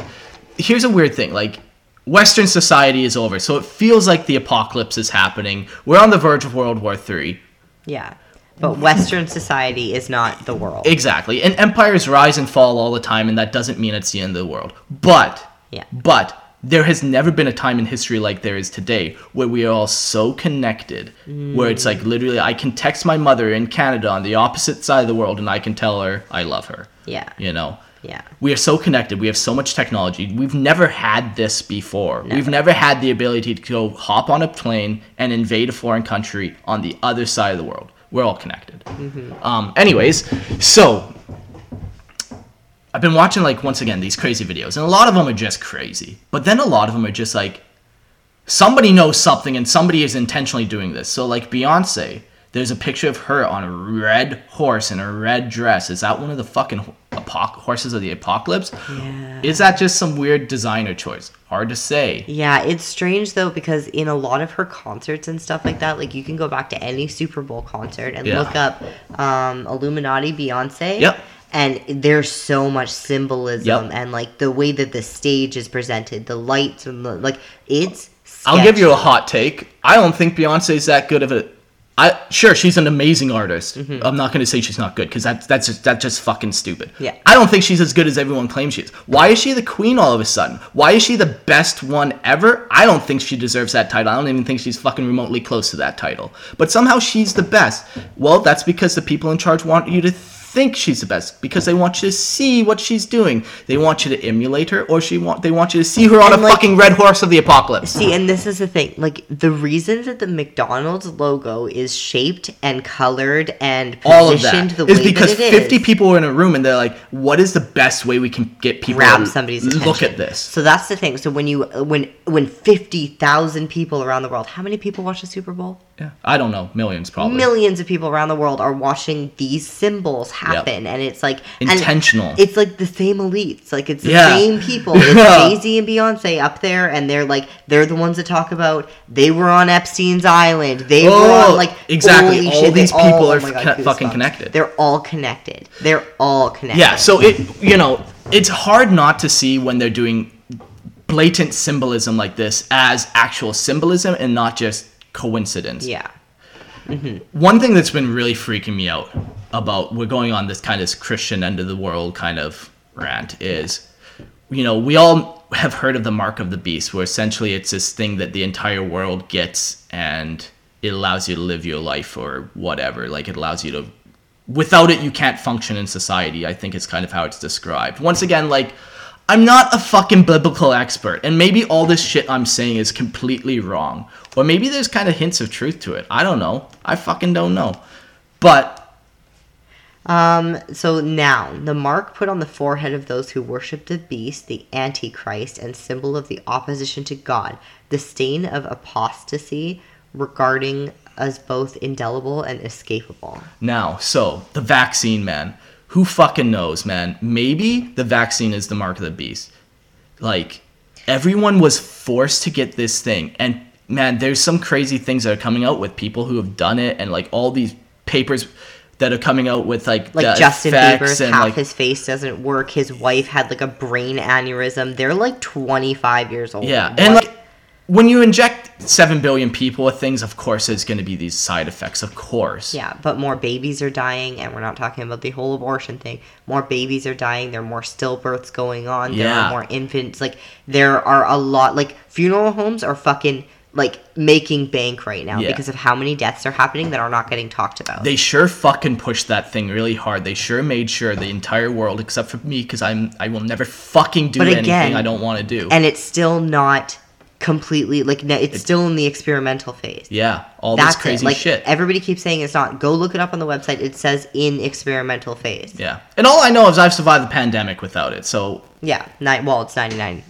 here's a weird thing, like Western society is over, so it feels like the apocalypse is happening. We're on the verge of World War III. Yeah. But Western society is not the world. Exactly. And empires rise and fall all the time, and that doesn't mean it's the end of the world. But, Yeah. but there has never been a time in history like there is today where we are all so connected, where it's like literally I can text my mother in Canada on the opposite side of the world, and I can tell her I love her. Yeah. You know. Yeah. We are so connected. We have so much technology. We've never had this before. We've Never. never had the ability to go hop on a plane and invade a foreign country on the other side of the world. We're all connected. Um, anyways, so I've been watching like once again these crazy videos, and a lot of them are just crazy. But then a lot of them are just like somebody knows something and somebody is intentionally doing this. So like Beyonce, there's a picture of her on a red horse in a red dress. Is that one of the fucking apoc- horses of the apocalypse? Yeah. Is that just some weird designer choice? Hard to say. Yeah, it's strange though because in a lot of her concerts and stuff like that, like you can go back to any Super Bowl concert and Yeah. look up um, Illuminati Beyonce. Yep. And there's so much symbolism Yep. and like the way that the stage is presented, the lights and the like, it's. I'll give you a hot take. I don't think Beyonce's that good of a. I sure she's an amazing artist. Mm-hmm. I'm not going to say she's not good because that's that's just that's just fucking stupid. Yeah. I don't think she's as good as everyone claims she is. Why is she the queen all of a sudden? Why is she the best one ever? I don't think she deserves that title. I don't even think she's fucking remotely close to that title. But somehow she's the best. Well, that's because the people in charge want you to think she's the best because they want you to see what she's doing. They want you to emulate her, or she want they want you to see her on And, a like- fucking red horse of the apocalypse. See, and this is the thing. Like the reason that the McDonald's logo is shaped and colored and all of positioned that the is way because that it 50 is, people were in a room and they're like what is the best way we can get people grab to somebody's look attention. at this So that's the thing. So when you when when fifty thousand people around the world, how many people watch the Super Bowl? Yeah i don't know millions probably Millions of people around the world are watching these symbols happen, and it's like Intentional. it's like the same elites, like it's the Yeah. same people. (laughs) It's Yeah. Jay Z and Beyonce up there, and they're like they're the ones that talk about they were on Epstein's island. They were Oh, on like exactly. All shit, these people oh are my ca- fucking connected. They're all connected. They're all connected. yeah so it you know it's hard not to see when they're doing blatant symbolism like this as actual symbolism and not just coincidence yeah. Mm-hmm. one thing that's been really freaking me out about we're going on this kind of Christian end of the world kind of rant is, you know, we all have heard of the mark of the beast, where essentially it's this thing that the entire world gets and it allows you to live your life or whatever. Like it allows you to, without it, you can't function in society. I think it's kind of how it's described. Once again, like, I'm not a fucking biblical expert, and maybe all this shit I'm saying is completely wrong, or maybe there's kind of hints of truth to it. I don't know. I fucking don't know. But Um, so now, the mark put on the forehead of those who worship the beast, the Antichrist, and symbol of the opposition to God, the stain of apostasy regarding as both indelible and escapable. now, so the vaccine, man. Who fucking knows, man? Maybe the vaccine is the mark of the beast. Like, everyone was forced to get this thing, and man, there's some crazy things that are coming out with people who have done it, and like all these papers that are coming out with like Like Justin Bieber's and half like his face doesn't work. His wife had like a brain aneurysm. They're like 25 years old. Yeah, What? and like when you inject seven billion people with things, of course, there's going to be these side effects. Of course. Yeah, but more babies are dying, and we're not talking about the whole abortion thing. More babies are dying. There are more stillbirths going on. There Yeah. are more infants. Like there are a lot. Like funeral homes are fucking like making bank right now Yeah. because of how many deaths are happening that are not getting talked about. They sure fucking pushed that thing really hard. They sure made sure the entire world, except for me, because I'm I will never fucking do But anything again- I don't want to do. and it's still not completely like it's still in the experimental phase. yeah, all That's this crazy it. Like shit. everybody keeps saying it's not. Go look it up on the website. It says in experimental phase. yeah, and all I know is I've survived the pandemic without it. So Yeah, nine. Well, it's ninety nine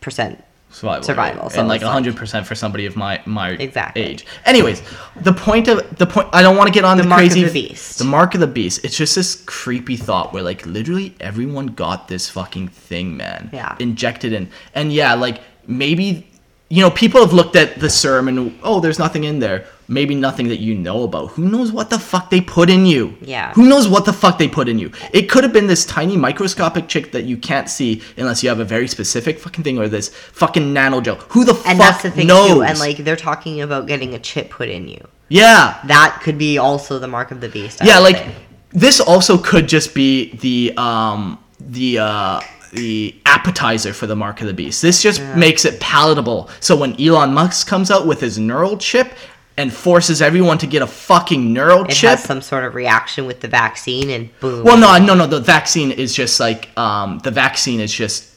percent. survival, Survival, rate, so and like hundred percent for somebody of my my Exactly. age. Anyways, the point of the point I don't want to get on The the, crazy the beast. The mark of the beast. It's just this creepy thought where like literally everyone got this fucking thing, man. Yeah. Injected in, and yeah, like maybe you know people have looked at the serum and oh, there's nothing in there. Maybe nothing that you know about. Who knows what the fuck they put in you? Yeah. Who knows what the fuck they put in you? It could have been this tiny microscopic chick that you can't see unless you have a very specific fucking thing or this fucking nano gel. Who the fuck knows? And fuck that's the thing knows? too. And like they're talking about getting a chip put in you. yeah. That could be also the mark of the beast. I Yeah, like this also could just be the um the uh the appetizer for the mark of the beast. This just makes it palatable. So when Elon Musk comes out with his neural chip and forces everyone to get a fucking neural it chip, has some sort of reaction with the vaccine, and boom. Well, no, no, no. The vaccine is just like um, the vaccine is just.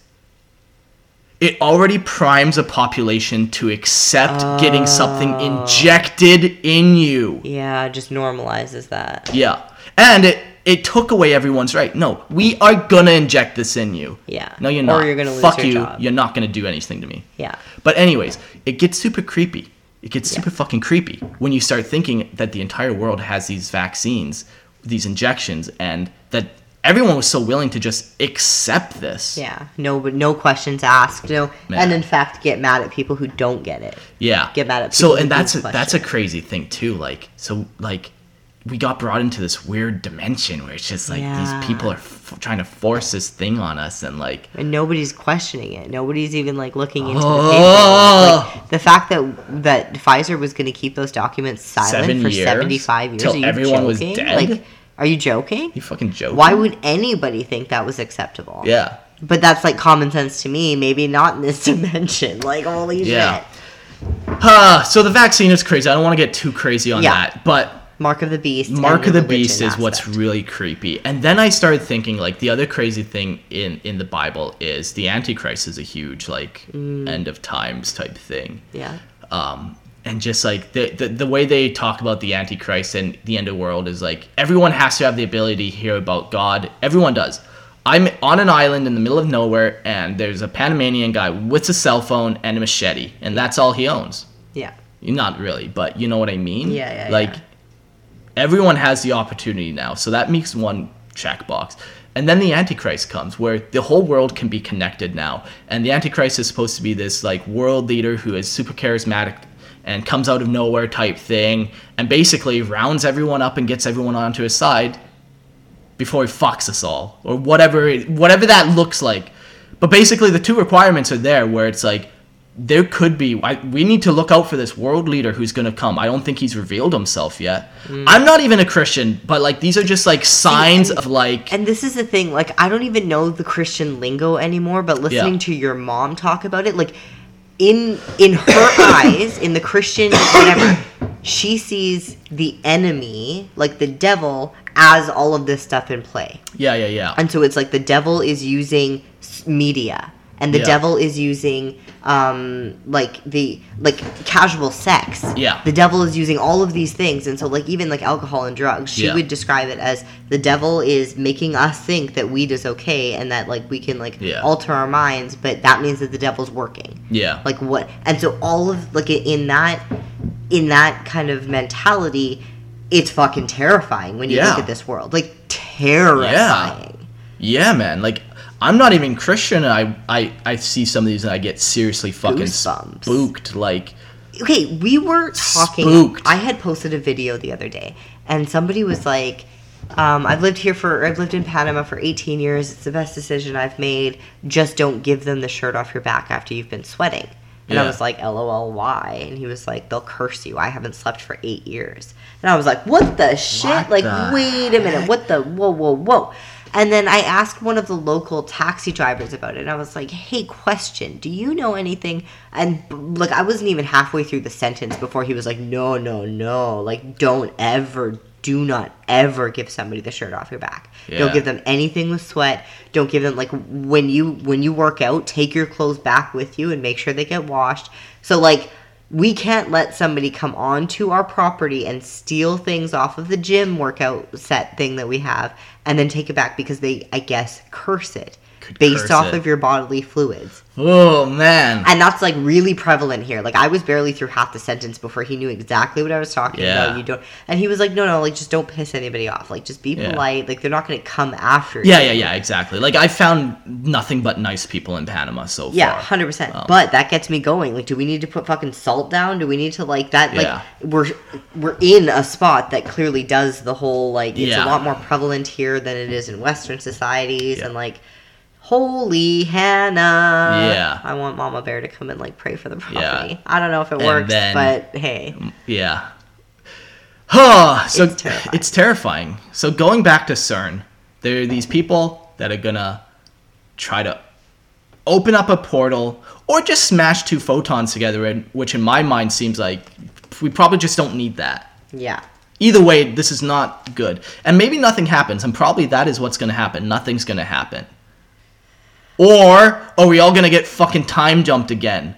It already primes a population to accept getting something injected in you. Yeah, just normalizes that. Yeah, and it it took away everyone's right. No, we are gonna inject this in you. Yeah. No, you're not. Or you're gonna lose Fuck your you. job. You're not gonna do anything to me. Yeah. But anyways, it gets super creepy. It gets Yeah. super fucking creepy when you start thinking that the entire world has these vaccines, these injections, and that everyone was so willing to just accept this. Yeah. No, no questions asked. No, Yeah. and in fact, get mad at people who don't get it. Yeah. Get mad at So and that's a, that's a crazy thing too. Like so like we got brought into this weird dimension where it's just like Yeah. these people are f- trying to force this thing on us and like and nobody's questioning it. Nobody's even like looking into Oh. the. Like the fact that that Pfizer was going to keep those documents silent Seven for years? seventy five years. Till Are you everyone was joking? dead? Like, are you joking? you fucking joke. Why would anybody think that was acceptable? Yeah. But that's like common sense to me. Maybe not in this (laughs) dimension. Like holy Yeah. shit. Uh, so the vaccine is crazy. I don't want to get too crazy on Yeah. that, but Mark of the beast. Mark of the religion Beast is what's really creepy. And then I started thinking like the other crazy thing in in the Bible is the Antichrist is a huge like Mm. end of times type thing. yeah. Um and just like the, the the way they talk about the Antichrist and the end of the world is like everyone has to have the ability to hear about God. Everyone does. I'm on an island in the middle of nowhere and there's a Panamanian guy with a cell phone and a machete and that's all he owns. Yeah. Not really, but you know what I mean? Yeah, yeah, Like yeah. Everyone has the opportunity now. So that makes one checkbox. And then the Antichrist comes, where the whole world can be connected now. And the Antichrist is supposed to be this like world leader who is super charismatic and comes out of nowhere type thing, and basically rounds everyone up and gets everyone onto his side before he fucks us all, or whatever whatever that looks like. But basically, the two requirements are there, where it's like there could be I, we need to look out for this world leader who's going to come i don't think he's revealed himself yet mm. i'm not even a christian but like these are just like signs and- of like And this is the thing, like I don't even know the Christian lingo anymore, but listening Yeah. to your mom talk about it, like in in her (coughs) eyes, in the Christian whatever, she sees the enemy, like the devil, as all of this stuff in play. Yeah, yeah, yeah. And so it's like the devil is using media and the Yeah. devil is using um like the like casual sex. Yeah. The devil is using all of these things and so like even like alcohol and drugs, she Yeah. would describe it as the devil is making us think that weed is okay and that like we can like Yeah. alter our minds, but that means that the devil's working yeah. like what and so all of like in that in that kind of mentality it's fucking terrifying when you look at this world like terrifying Yeah, man. Like I'm not even Christian. And I I I see some of these and I get seriously fucking Goosebumps. spooked. Like okay we were talking Spooked. i had posted a video the other day and somebody was like um, i've lived here for i've lived in panama for 18 years it's the best decision i've made just don't give them the shirt off your back after you've been sweating and i was like lol why and he was like they'll curse you i haven't slept for eight years and i was like what the shit What like the wait a minute what the whoa whoa whoa and then I asked one of the local taxi drivers about it. And I was like, hey, question, do you know anything? And look, I wasn't even halfway through the sentence before he was like, no, no, no. Like, don't ever, do not ever give somebody the shirt off your back. Don't give them anything with sweat. Don't give them, like, when you when you work out, take your clothes back with you and make sure they get washed. So, like, we can't let somebody come onto our property and steal things off of the gym workout set thing that we have and then take it back because they, I guess, curse it Could based off it. of your bodily fluids. oh man. And that's like really prevalent here. Like I was barely through half the sentence before he knew exactly what I was talking Yeah. about. You don't, and he was like, "No, no, like just don't piss anybody off. Like just be Yeah. polite. Like they're not going to come after Yeah, you." yeah, yeah, yeah, exactly. Like I found nothing but nice people in Panama so far. Yeah, hundred percent. But that gets me going. Like, do we need to put fucking salt down? Do we need to like that? Like, Yeah. we're we're in a spot that clearly does the whole like it's Yeah. a lot more prevalent here than it is in Western societies, Yeah. and like, holy Hannah, Yeah. I want Mama Bear to come and like pray for the property. Yeah. I don't know if it And works, then- but hey, Yeah. Huh. so It's (laughs) terrifying. it's terrifying. So going back to CERN, there are these people that are gonna try to open up a portal or just smash two photons together, and which in my mind seems like we probably just don't need that. yeah, Either way, this is not good. And maybe nothing happens, and probably that is what's gonna happen. Nothing's gonna happen. Or are we all gonna get fucking time jumped again?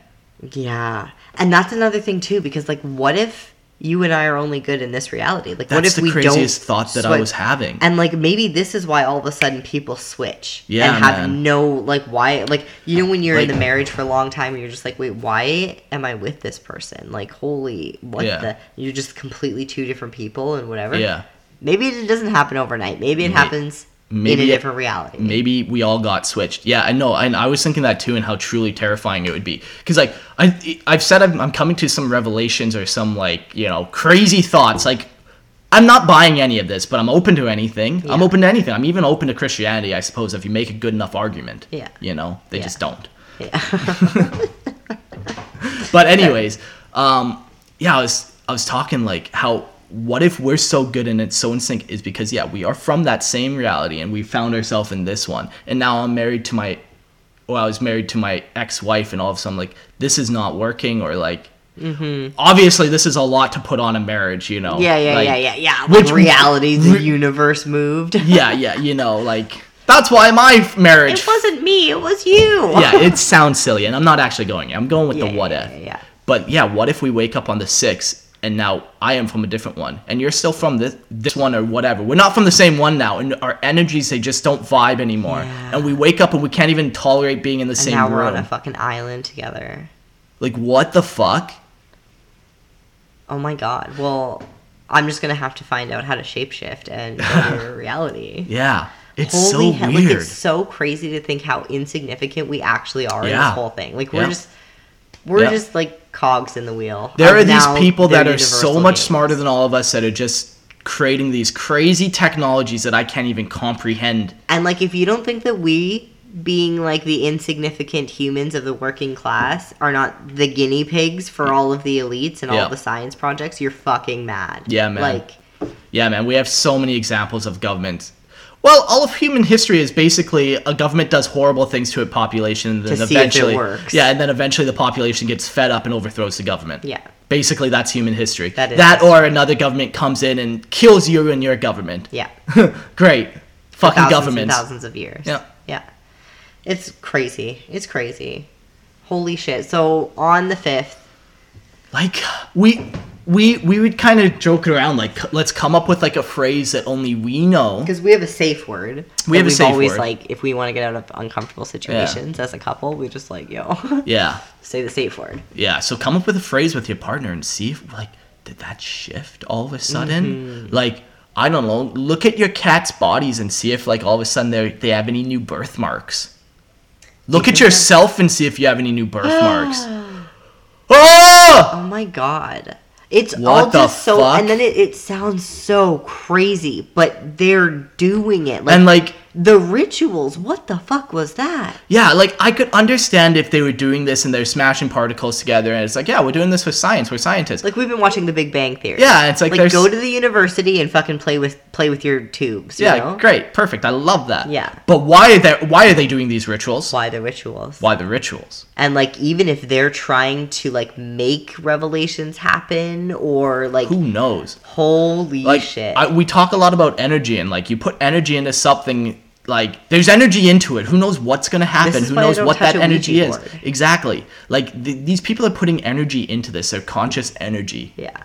yeah, and that's another thing too, because like, what if you and I are only good in this reality? Like, what if the we craziest don't thought that I was having. And like maybe this is why all of a sudden people switch Yeah, and have man. no like why like you know when you're in the marriage for a long time and you're just like wait why am I with this person like holy what Yeah. the you're just completely two different people and whatever Yeah. maybe it doesn't happen overnight maybe it happens in maybe a different reality maybe we all got switched. Yeah, I know, and I was thinking that too, and how truly terrifying it would be. Because like I, I've said I'm, I'm coming to some revelations or some like you know crazy thoughts. Like I'm not buying any of this, but I'm open to anything. I'm open to anything. I'm even open to Christianity, I suppose, if you make a good enough argument. Yeah. You know, they Yeah. just don't. yeah (laughs) But anyways, um, yeah, I was I was talking like how what if we're so good and it's so in sync is because yeah we are from that same reality and we found ourselves in this one and now I'm married to my well I was married to my ex-wife and all of a sudden like this is not working or like obviously this is a lot to put on a marriage you know Mm-hmm. yeah yeah like, yeah yeah yeah which- reality the re- universe moved (laughs) yeah yeah you know like that's why my marriage it wasn't me it was you yeah, (laughs) it sounds silly, and I'm not actually going. I'm going with Yeah, the what yeah, if. yeah, yeah. But yeah, what if we wake up on the sixth, and now I am from a different one, and you're still from this this one or whatever. We're not from the same one now, and our energies they just don't vibe anymore. Yeah. And we wake up and we can't even tolerate being in the and same now we're on a fucking island together like what the fuck? Oh my god. Well, I'm just gonna have to find out how to shapeshift and go to (laughs) reality. Yeah, it's Holy so hell! weird. Like it's so crazy to think how insignificant we actually are in this whole thing. Like we're Yeah. just we're Yeah. just like cogs in the wheel. there are these people that are so much games. smarter than all of us that are just creating these crazy technologies that I can't even comprehend. And like if you don't think that we being like the insignificant humans of the working class are not the guinea pigs for all of the elites and Yeah. all the science projects, you're fucking mad. Yeah, man. Like Yeah, man, we have so many examples of government Well, all of human history is basically a government does horrible things to a population, and then To see if it eventually, works. yeah, and then eventually the population gets fed up and overthrows the government. Yeah. Basically, that's human history. That is. that or another government comes in and kills you and your government. Yeah. (laughs) Great. Fucking thousands governments. and thousands of years. Yeah. Yeah. It's crazy. It's crazy. Holy shit. So on the 5th, Like we we we would kind of joke around like let's come up with like a phrase that only we know. because we have a safe word. We have a safe always word. like if we want to get out of uncomfortable situations as a couple, we just like, yo, (laughs) Yeah. say the safe word. Yeah, so come up with a phrase with your partner and see if like did that shift all of a sudden? Mm-hmm. Like I don't know, look at your cat's bodies and see if like all of a sudden they they have any new birthmarks. Look at yourself and see if you have any new birthmarks. oh! (gasps) Oh my god. It's What all just so fuck? and then it, it sounds so crazy, but they're doing it. Like, And like the rituals, what the fuck was that? yeah, like I could understand if they were doing this and they're smashing particles together and it's like, yeah, we're doing this with science, we're scientists. Like we've been watching The Big Bang Theory. Yeah, it's like like there's- go to the university and fucking play with play with your tubes. You yeah, know? great, perfect. I love that. Yeah. But why are they why are they doing these rituals? Why the rituals? Why the rituals? And like even if they're trying to like make revelations happen or like Who knows? holy like shit. I, we talk a lot about energy and like you put energy into something like there's energy into it who knows what's going to happen who knows what that energy is board. exactly like th- these people are putting energy into this their conscious energy yeah.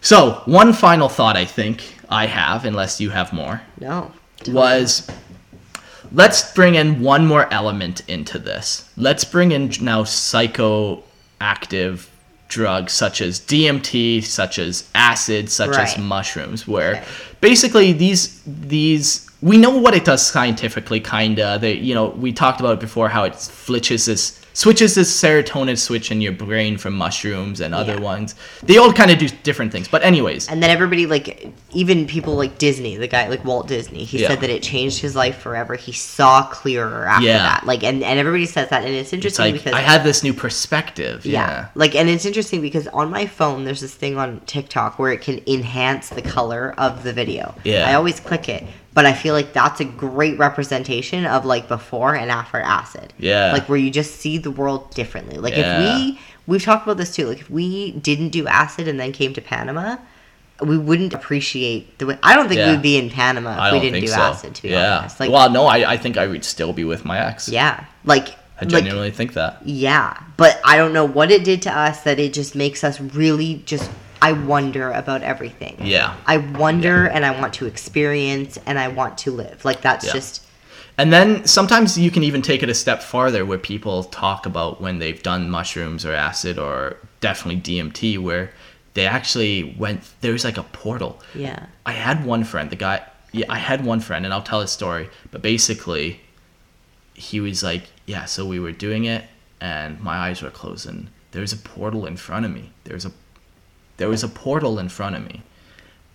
so one final thought i think i have unless you have more No. was let's bring in one more element into this. Let's bring in now psychoactive drugs such as DMT, such as acid, such as mushrooms, where Okay. basically these these we know what it does scientifically, kinda. They you know we talked about it before how it flitches this switches this serotonin switch in your brain from mushrooms and other Yeah. ones. They all kind of do different things, but anyways, And then everybody like even people like Disney, the guy like Walt Disney, he Yeah. said that it changed his life forever. He saw clearer after Yeah. that. Like and, and everybody says that and it's it's interesting like because I had this new perspective. yeah. yeah. Like and it's interesting because on my phone there's this thing on TikTok where it can enhance the color of the video. Yeah. I always click it. But I feel like that's a great representation of like before and after acid. Yeah. Like where you just see the world differently. Like Yeah. if we we've talked about this too, like if we didn't do acid and then came to Panama, we wouldn't appreciate the way I don't think Yeah. we'd be in Panama if we didn't do so. acid to be yeah. honest. Like well, no, I, I think I would still be with my ex. yeah. Like I like genuinely think that. yeah, but I don't know what it did to us that it just makes us really just. I wonder about everything. Yeah. I wonder and I want to experience and I want to live. Like that's Yeah. just. And then sometimes you can even take it a step farther where people talk about when they've done mushrooms or acid or definitely DMT where they actually went there's like a portal. Yeah. I had one friend, the guy yeah, I had one friend and I'll tell his story, but basically he was like, Yeah, so we were doing it and my eyes were closing. There was a portal in front of me. There was a there was a portal in front of me.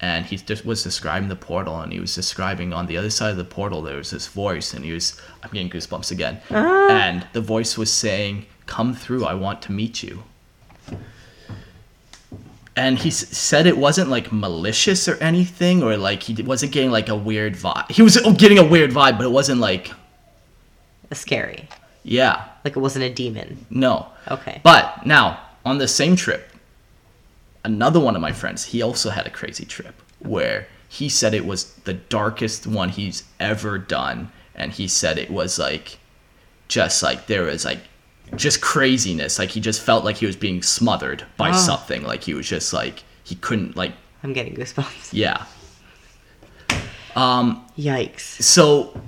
And he just was describing the portal and he was describing on the other side of the portal there was this voice and he was I'm getting goosebumps again. Ah. And the voice was saying, Come through, I want to meet you and he s- said it wasn't like malicious or anything or like he wasn't getting like a weird vibe he was oh, getting a weird vibe but it wasn't like Scary. yeah Like it wasn't a demon. no Okay. but now on the same trip another one of my friends he also had a crazy trip where he said it was the darkest one he's ever done and he said it was like just like there was like just craziness like he just felt like he was being smothered by Oh. something like he was just like he couldn't like I'm getting goosebumps. yeah Um, Yikes. so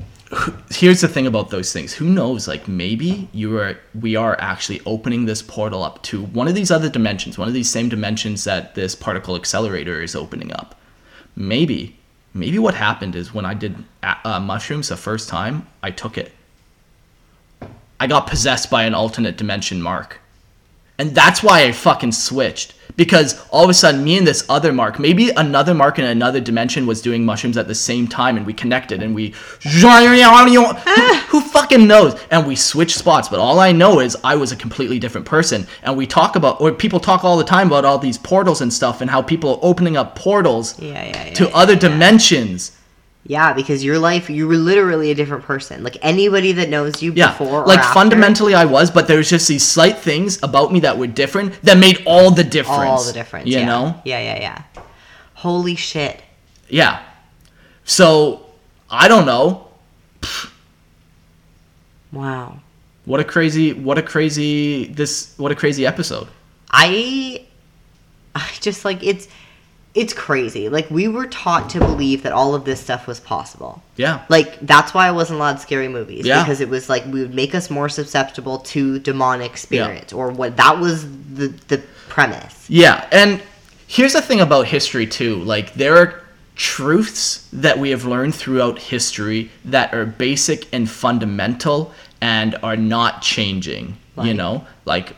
here's the thing about those things. Who knows like maybe you are we are actually opening this portal up to one of these other dimensions one of these same dimensions that this particle accelerator is opening up. Maybe maybe what happened is when i did uh, uh, mushrooms the first time i took it. I got possessed by an alternate dimension mark and that's why I fucking switched. Because all of a sudden, me and this other Mark, maybe another Mark in another dimension was doing mushrooms at the same time, and we connected, and we. who, (laughs) who fucking knows? And we switched spots, but all I know is I was a completely different person. And we talk about, or people talk all the time about all these portals and stuff, and how people are opening up portals Yeah, yeah, yeah. to other dimensions. Yeah, because your life, you were literally a different person. Like anybody that knows you Yeah, before, or like after, fundamentally I was, but there was just these slight things about me that were different that made all the difference. all the difference. You yeah. know? Yeah, yeah, yeah. Holy shit! Yeah. So I don't know. Wow. What a crazy what a crazy this what a crazy episode. I, I just like it's, it's crazy. Like we were taught to believe that all of this stuff was possible. Yeah. Like that's why I wasn't allowed scary movies Yeah. because it was like we would make us more susceptible to demonic spirits or what that was the the premise. Yeah, and here's the thing about history too. Like there are truths that we have learned throughout history that are basic and fundamental and are not changing. you know, like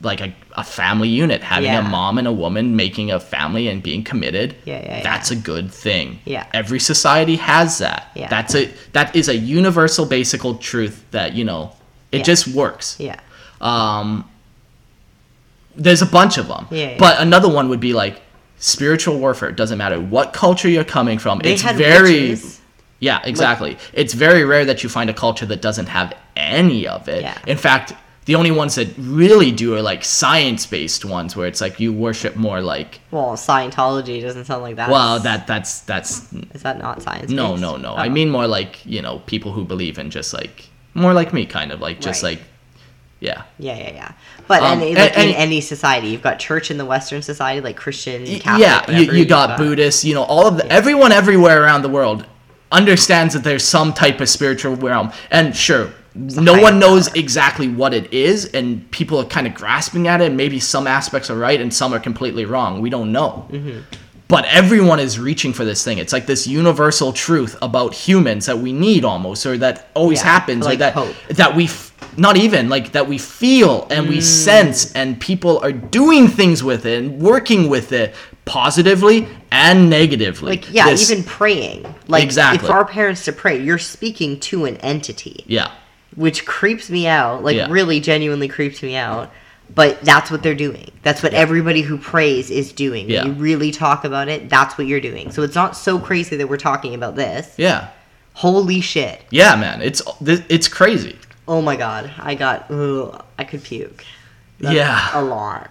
like a, a family unit having Yeah. a mom and a woman making a family and being committed Yeah, yeah, that's a good thing Yeah. every society has that Yeah. that's a that is a universal basic truth that you know it Yeah. just works Yeah. um, there's a bunch of them. Yeah, yeah. But another one would be like spiritual warfare. It doesn't matter what culture you're coming from. They it's very witches. yeah, exactly. it's very rare that you find a culture that doesn't have any of it. Yeah. In fact, the only ones that really do are like science-based ones where it's like you worship more like Well, Scientology doesn't sound like that. well, that that's that's is that not science? no, based? no, no. I Oh. mean more like, you know, people who believe in just like more like me kind of like just Right. like yeah. Yeah, yeah, yeah. But Um, any, and- like in any society, you've got church in the Western society, like Christian, Catholic. yeah, you, whatever, you you've got Buddhists, you know, all of the everyone everywhere around the world understands that there's some type of spiritual realm. And sure, no one knows exactly what it is, and people are kind of grasping at it. Maybe some aspects are right and some are completely wrong. We don't know. Mm-hmm. But everyone is reaching for this thing. It's like this universal truth about humans that we need almost, or that always Yeah, happens, or like that hope. that we f- not even like that we feel and Mm. we sense, and people are doing things with it and working with it positively and negatively. Like, yeah, This- even praying. Like, Exactly. if our parents to pray, you're speaking to an entity, yeah, which creeps me out. Like, Yeah. really, genuinely creeps me out. But that's what they're doing. That's what everybody who prays is doing. When Yeah. you really talk about it, that's what you're doing. So it's not so crazy that we're talking about this. yeah, Holy shit. yeah, man. It's it's crazy. Oh my god. I got, ugh, I could puke. That's Yeah. A lot.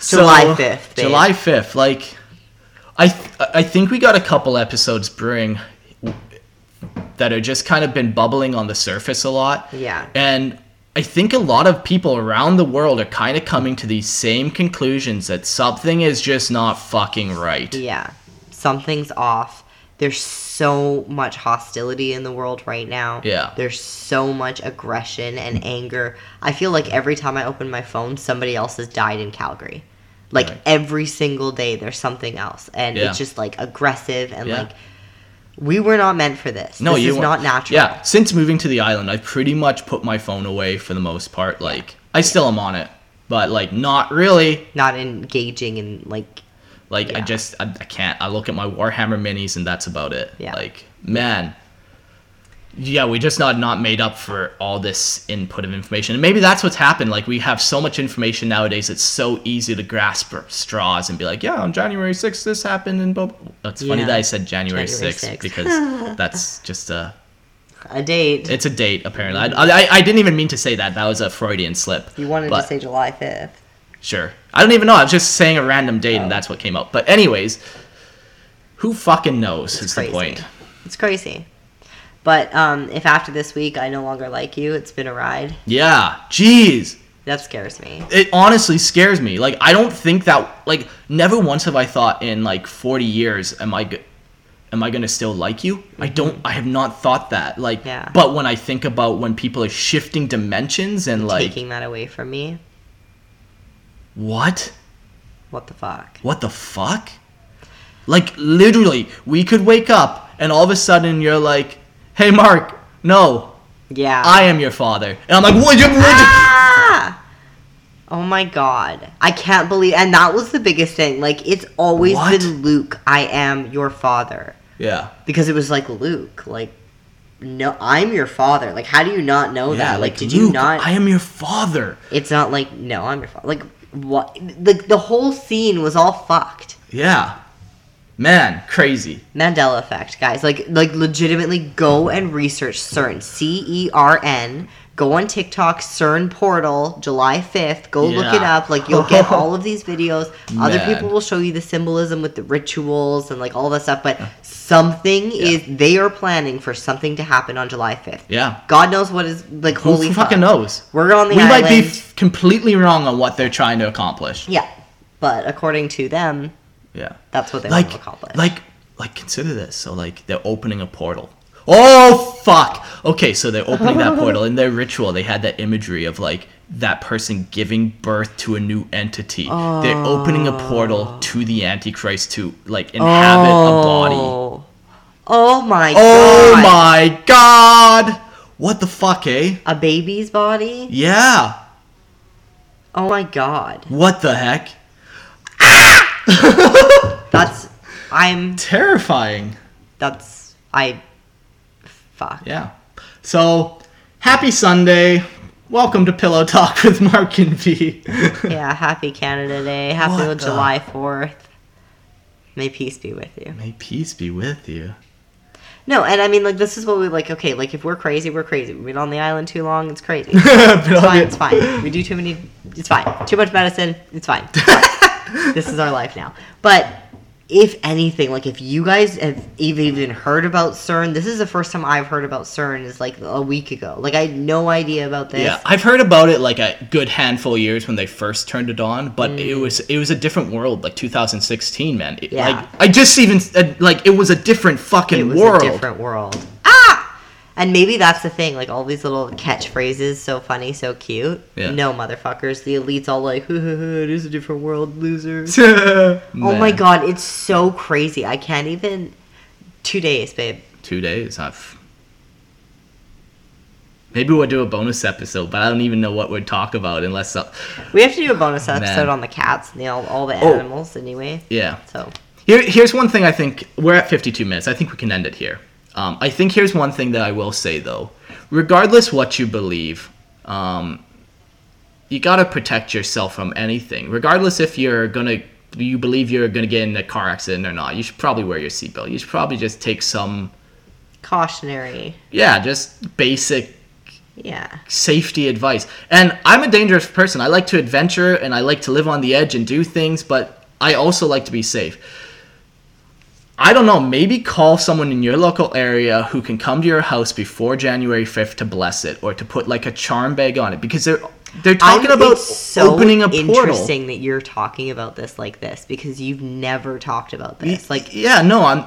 July 5th, babe. July fifth. Like, I th- I think we got a couple episodes brewing that are just kind of been bubbling on the surface a lot. Yeah. And I think a lot of people around the world are kind of coming to these same conclusions that something is just not fucking right. Yeah. Something's off. There's so much hostility in the world right now. Yeah. There's so much aggression and anger. I feel like every time I open my phone, somebody else has died in Calgary. Like Right. every single day, there's something else. And Yeah. it's just like aggressive and Yeah. like, we were not meant for this. No, this you is weren't. not natural. Yeah, since moving to the island, I've pretty much put my phone away for the most part. Like, I still am on it, but like not really. Not engaging in like, Like, I just I, I can't. I look at my Warhammer minis, and that's about it. Yeah. Like, man. Yeah, we just not not made up for all this input of information, and maybe that's what's happened. Like, we have so much information nowadays; it's so easy to grasp for straws and be like, "Yeah, on January sixth, this happened," and blah, blah. It's funny Yeah. that I said January January sixth 6th. because (laughs) that's just a a date. It's a date, apparently. I, I, I didn't even mean to say that. That was a Freudian slip. you wanted but to say July 5th. Sure. I don't even know. I was just saying a random date, Oh. and that's what came up. But, anyways, who fucking knows is crazy. the point. It's crazy. But um, if after this week I no longer like you, it's been a ride. Yeah. Jeez. That scares me. It honestly scares me. Like, I don't think that, like, never once have I thought in, like, 40 years, am I, go- am I gonna still like you? I don't, I have not thought that. Like, Mm-hmm. Yeah. but when I think about when people are shifting dimensions and, like, Taking that away from me. what? What the fuck? what the fuck? Like literally, we could wake up and all of a sudden you're like, "Hey, Mark, no, Yeah. I am your father," and I'm like, "What? You, what you-" Ah! Oh my god. I can't believe and that was the biggest thing. Like it's always What? been Luke, I am your father. Yeah, Because it was like Luke, like no I'm your father. Like how do you not know yeah. that? Like, did you not I am your father. It's not like no, I'm your father. Like what the the whole scene was all fucked. Yeah, Man, crazy. Mandela effect, guys. Like like legitimately go and research CERN. C E R N. Go on TikTok, CERN portal, July 5th. Go look it up. Like you'll get all of (laughs) these videos. Other Man. people will show you the symbolism with the rituals and like all that stuff, but something is they are planning for something to happen on July 5th. Yeah. God knows what is like Who holy fucking fuck. knows? We're on the we island. might be f- completely wrong on what they're trying to accomplish. yeah. But according to them, Yeah. that's what they want Like, to accomplish. like, like, consider this. So, like, they're opening a portal. Oh fuck! Okay, so they're opening that (laughs) portal. In their ritual, they had that imagery of like that person giving birth to a new entity. They're opening a portal to the Antichrist to like inhabit a body. Oh. Oh my Oh god. Oh my god! What the fuck, eh? A baby's body? Yeah. Oh my god. What the heck? (laughs) That's I'm Terrifying. that's I fuck. Yeah. So, happy Sunday. Welcome to Pillow Talk with Mark and B. (laughs) Yeah, happy Canada Day. Happy What the- July 4th. May peace be with you. May peace be with you. No, and I mean like this is what we like okay, like if we're crazy, we're crazy. We've been on the island too long, it's crazy. (laughs) It's fine, it's fine. We do too many it's fine. Too much medicine, it's fine. It's fine. This is our life now. But if anything, like if you guys have even even heard about CERN, this is the first time I've heard about CERN is like a week ago. Like I had no idea about this. Yeah, I've heard about it like a good handful of years when they first turned it on, but it was it was a different world, like 2016, man. It- Mm. Yeah. Like I just even like it was a different fucking it was world. a different world. And maybe that's the thing, like all these little catchphrases, so funny, so cute. Yeah. No, motherfuckers. The elite's all like, (laughs) "Hoo, hoo, hoo, it is a different world, losers. (laughs) oh my god, it's so crazy. I can't even. Two days, babe. Two days. I've... Maybe we'll do a bonus episode, but I don't even know what we'd talk about unless. Uh, We have to do a bonus episode Man. on the cats and the, all, all the Oh. animals anyway. yeah. So, Here, here's one thing I think we're at 52 minutes. I think we can end it here. Um, I think here's one thing that I will say though. Regardless what you believe, um, you gotta protect yourself from anything. Regardless if you're gonna, you believe you're gonna get in a car accident or not, you should probably wear your seatbelt. You should probably just take some, cautionary. yeah, just basic Yeah. safety advice. And I'm a dangerous person. I like to adventure and I like to live on the edge and do things, but I also like to be safe. I don't know, maybe call someone in your local area who can come to your house before January 5th to bless it or to put like a charm bag on it because they're they're talking I'm- about so opening a portal. interesting that you're talking about this like this because you've never talked about this. Like, yeah, no, I'm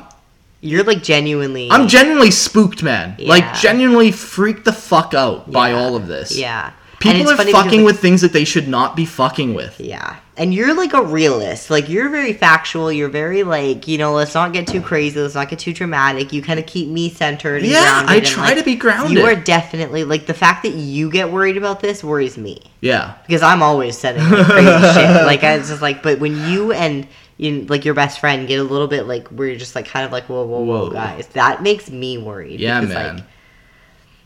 you're like genuinely. I'm genuinely spooked, man. Yeah. Like genuinely freaked the fuck out by all of this. Yeah. People are fucking because, like, with things that they should not be fucking with. Yeah. And you're like a realist. Like you're very factual. You're very like, you know, let's not get too crazy. Let's not get too dramatic. You kind of keep me centered. Yeah, I try like, to be grounded. You are definitely like the fact that you get worried about this worries me Yeah. because I'm always setting like, crazy (laughs) shit. Like I was just like, but when you and you like your best friend get a little bit like where you're just like kind of like whoa whoa whoa, Whoa. guys, that makes me worried. Yeah, because, man. Like,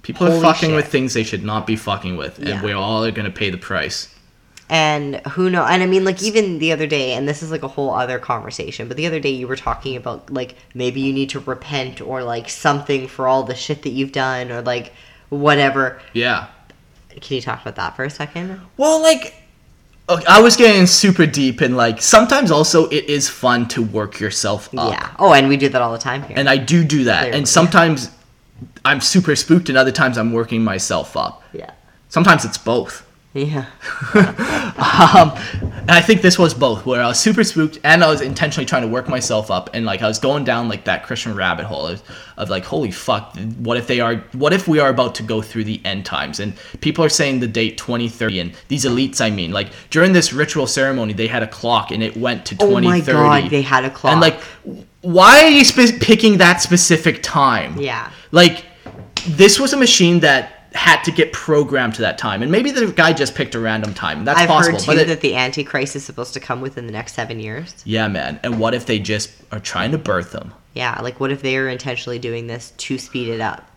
People are fucking shit. with things they should not be fucking with, and Yeah. we all are gonna pay the price. and who know and i mean like even the other day and this is like a whole other conversation but the other day you were talking about like maybe you need to repent or like something for all the shit that you've done or like whatever Yeah. can you talk about that for a second Well, like, okay, I was getting super deep, and like sometimes also it is fun to work yourself up. yeah oh and we do that all the time here And I do do that, Clearly. and sometimes I'm super spooked, and other times I'm working myself up. yeah Sometimes it's both. yeah (laughs) Um, and I think this was both, where I was super spooked and I was intentionally trying to work myself up, and like I was going down like that Christian rabbit hole of, of like, holy fuck, what if they are, what if we are about to go through the end times? And people are saying the date 2030, and these elites, I mean, like during this ritual ceremony, they had a clock and it went to 2030. oh 2030. my god they had a clock and like, why are you spe- picking that specific time? yeah Like, this was a machine that had to get programmed to that time, and maybe the guy just picked a random time. That's i've possible, heard but too it- that the antichrist is supposed to come within the next seven years yeah, man. And what if they just are trying to birth them? yeah like what if they are intentionally doing this to speed it up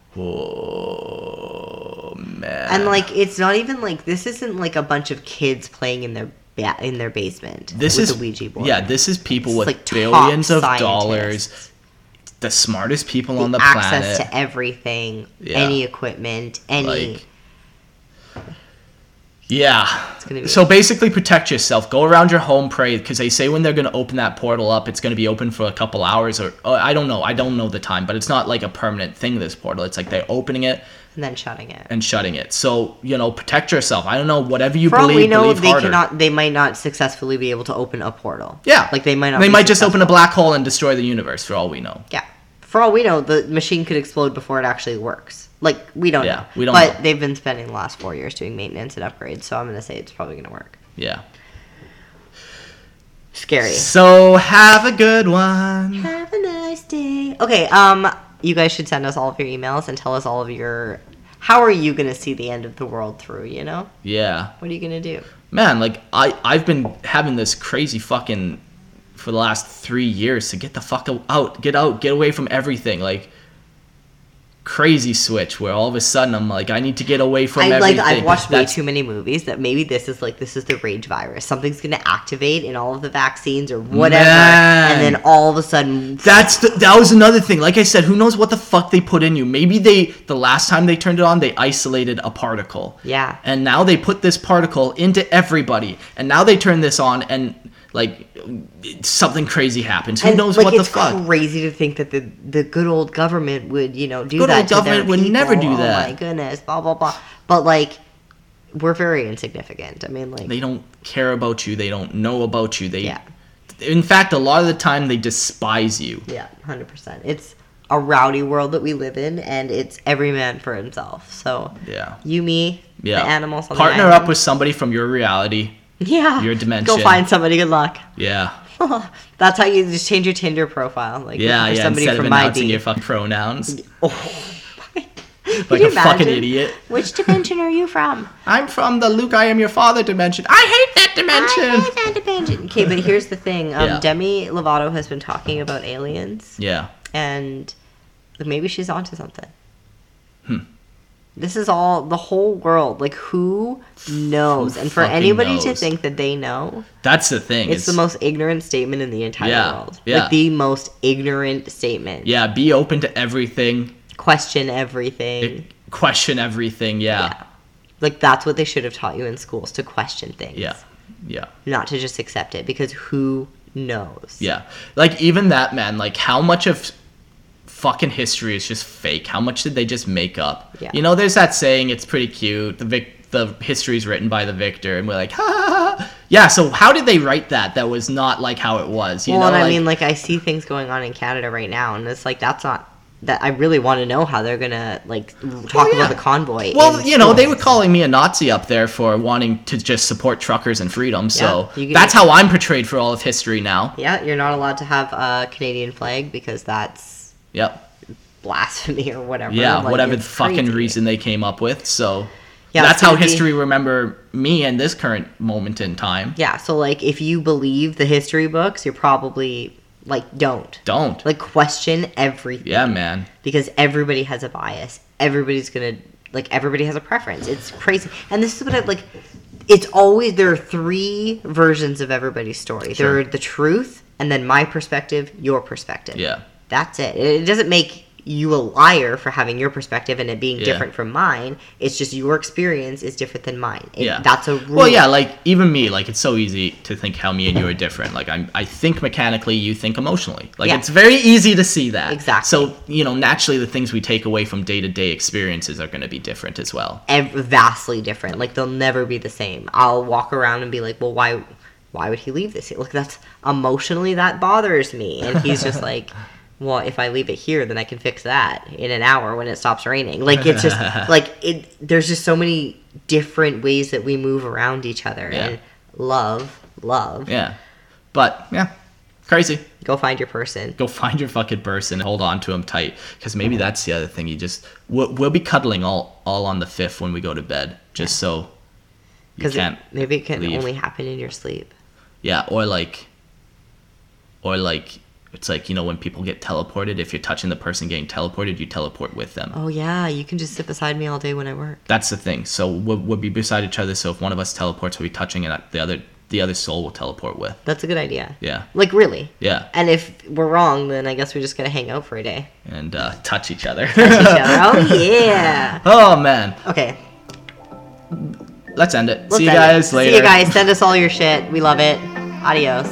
Oh man. And like, it's not even like this isn't like a bunch of kids playing in their yeah in their basement This is the Ouija board. Yeah, this is people with like billions of scientists. dollars, the smartest people on the access planet. Access to everything, Yeah. any equipment, any. Like, Yeah. Gonna be- So basically, protect yourself. Go around your home, pray, because they say when they're going to open that portal up, it's going to be open for a couple hours, or, or I don't know. I don't know the time, but it's not like a permanent thing. This portal, it's like they're opening it and then shutting it. and shutting it. So you know, protect yourself. I don't know whatever you For believe. we know, believe they harder. cannot. They might not successfully be able to open a portal. Yeah, like they might not. They might just open a black hole and destroy the universe. For all we know. Yeah. For all we know, the machine could explode before it actually works. Like we don't Yeah, know. we don't But know. they've been spending the last four years doing maintenance and upgrades, so I'm gonna say it's probably gonna work. Yeah. Scary. So have a good one. Have a nice day. Okay, um, you guys should send us all of your emails and tell us all of your. How are you gonna see the end of the world through? You know, Yeah. what are you gonna do? man like i i've been having this crazy fucking for the last three years to get the fuck out get out get away from everything like crazy switch where all of a sudden i'm like i need to get away from I like. I've watched way too many movies that maybe this is like this is the rage virus. Something's gonna activate in all of the vaccines or whatever, Man. and then all of a sudden, that's the, that was another thing like i said who knows what the fuck they put in you maybe they the last time they turned it on they isolated a particle Yeah. and now they put this particle into everybody and now they turn this on and like something crazy happens who and, knows like, what the it's fuck Crazy to think that the the good old government would you know do Good that. old to their government would people. never do that. Oh my goodness, blah blah blah. But like, we're very insignificant. I mean, like, they don't care about you they don't know about you they yeah, in fact a lot of the time they despise you yeah, hundred percent. It's a rowdy world that we live in, and it's every man for himself. So yeah you, me, yeah the animals. On partner the up with somebody from your reality (laughs) yeah your dimension. Go find somebody. Good luck. yeah (laughs) That's how you just change your Tinder profile. Like yeah for yeah somebody instead of from my announcing your fuck pronouns (laughs) Oh. Like a fucking idiot Which dimension are you from? i'm from the luke i am your father dimension i hate that dimension Okay, but here's the thing. Um, Yeah. Demi Lovato has been talking about aliens, yeah and maybe she's onto something. Hmm. This is all the whole world. Like, who knows? Who and for anybody to think that they know, that's the thing it's the most ignorant statement in the entire Yeah, world. yeah. Like the most ignorant statement. yeah be open to everything Question everything. question everything yeah Yeah. Like that's what they should have taught you in schools to question things. yeah yeah Not to just accept it because who knows? Yeah. Like even that man, like how much of fucking history is just fake? How much did they just make up? Yeah. You know, there's that saying, it's pretty cute. The vic- the history is written by the victor, and we're like, ha, ha, ha. Yeah. So how did they write that? That was not like how it was. You well, know, and I mean, like I see things going on in Canada right now, and it's like that's not that I really want to know how they're gonna like talk yeah. about the convoy. Well, you know, they were calling me a Nazi up there for wanting to just support truckers and freedom. So that's how I'm portrayed for all of history now. Yeah, you're not allowed to have a Canadian flag because that's Yep. blasphemy or whatever. Yeah, Like, whatever the fucking crazy. reason they came up with. So Yeah, that's how gonna be- history remember me and this current moment in time. Yeah, so like if you believe the history books, you're probably like don't Don't. like question everything. Yeah, man. because everybody has a bias. Everybody's gonna like everybody has a preference. It's crazy, and this is what I like. It's always there are three versions of everybody's story. Sure. There are the truth, and then my perspective, your perspective. Yeah. That's it. It doesn't make you a liar for having your perspective and it being Yeah. different from mine. It's just your experience is different than mine. It- Yeah. that's a rule. Well, yeah, like even me, like it's so easy to think how me and you are (laughs) different. Like I'm, I think mechanically, you think emotionally. Like Yeah. it's very easy to see that. Exactly. So you know, naturally, the things we take away from day to day experiences are going to be different as well. ev- vastly different. Like they'll never be the same. I'll walk around and be like, "Well, why, why would he leave this? Look, that's emotionally that bothers me." And he's just (laughs) like, "Well, if I leave it here, then I can fix that in an hour when it stops raining." Like it's just (laughs) like it. There's just so many different ways that we move around each other, Yeah. and love, love. Yeah. But yeah, crazy. Go find your person. Go find your fucking person and hold on to him tight. Because maybe mm-hmm. that's the other thing. You just we'll, we'll be cuddling all all on the fifth when we go to bed, just so you Because can't. maybe it can leave. only happen in your sleep. Yeah, or like, or like, it's like you know when people get teleported. If you're touching the person getting teleported, you teleport with them. Oh yeah, you can just sit beside me all day when I work. That's the thing. So we'll, we'll be beside each other. So if one of us teleports, we'll be touching it, the other the other soul will teleport with. That's a good idea. Yeah, Like really. yeah, And if we're wrong, then I guess we're just gonna hang out for a day. and uh, touch each other. Each other. (laughs) Oh yeah. oh man, Okay. let's end it. let's See you end it. guys later. See you guys. Send us all your shit. We love it. Adios.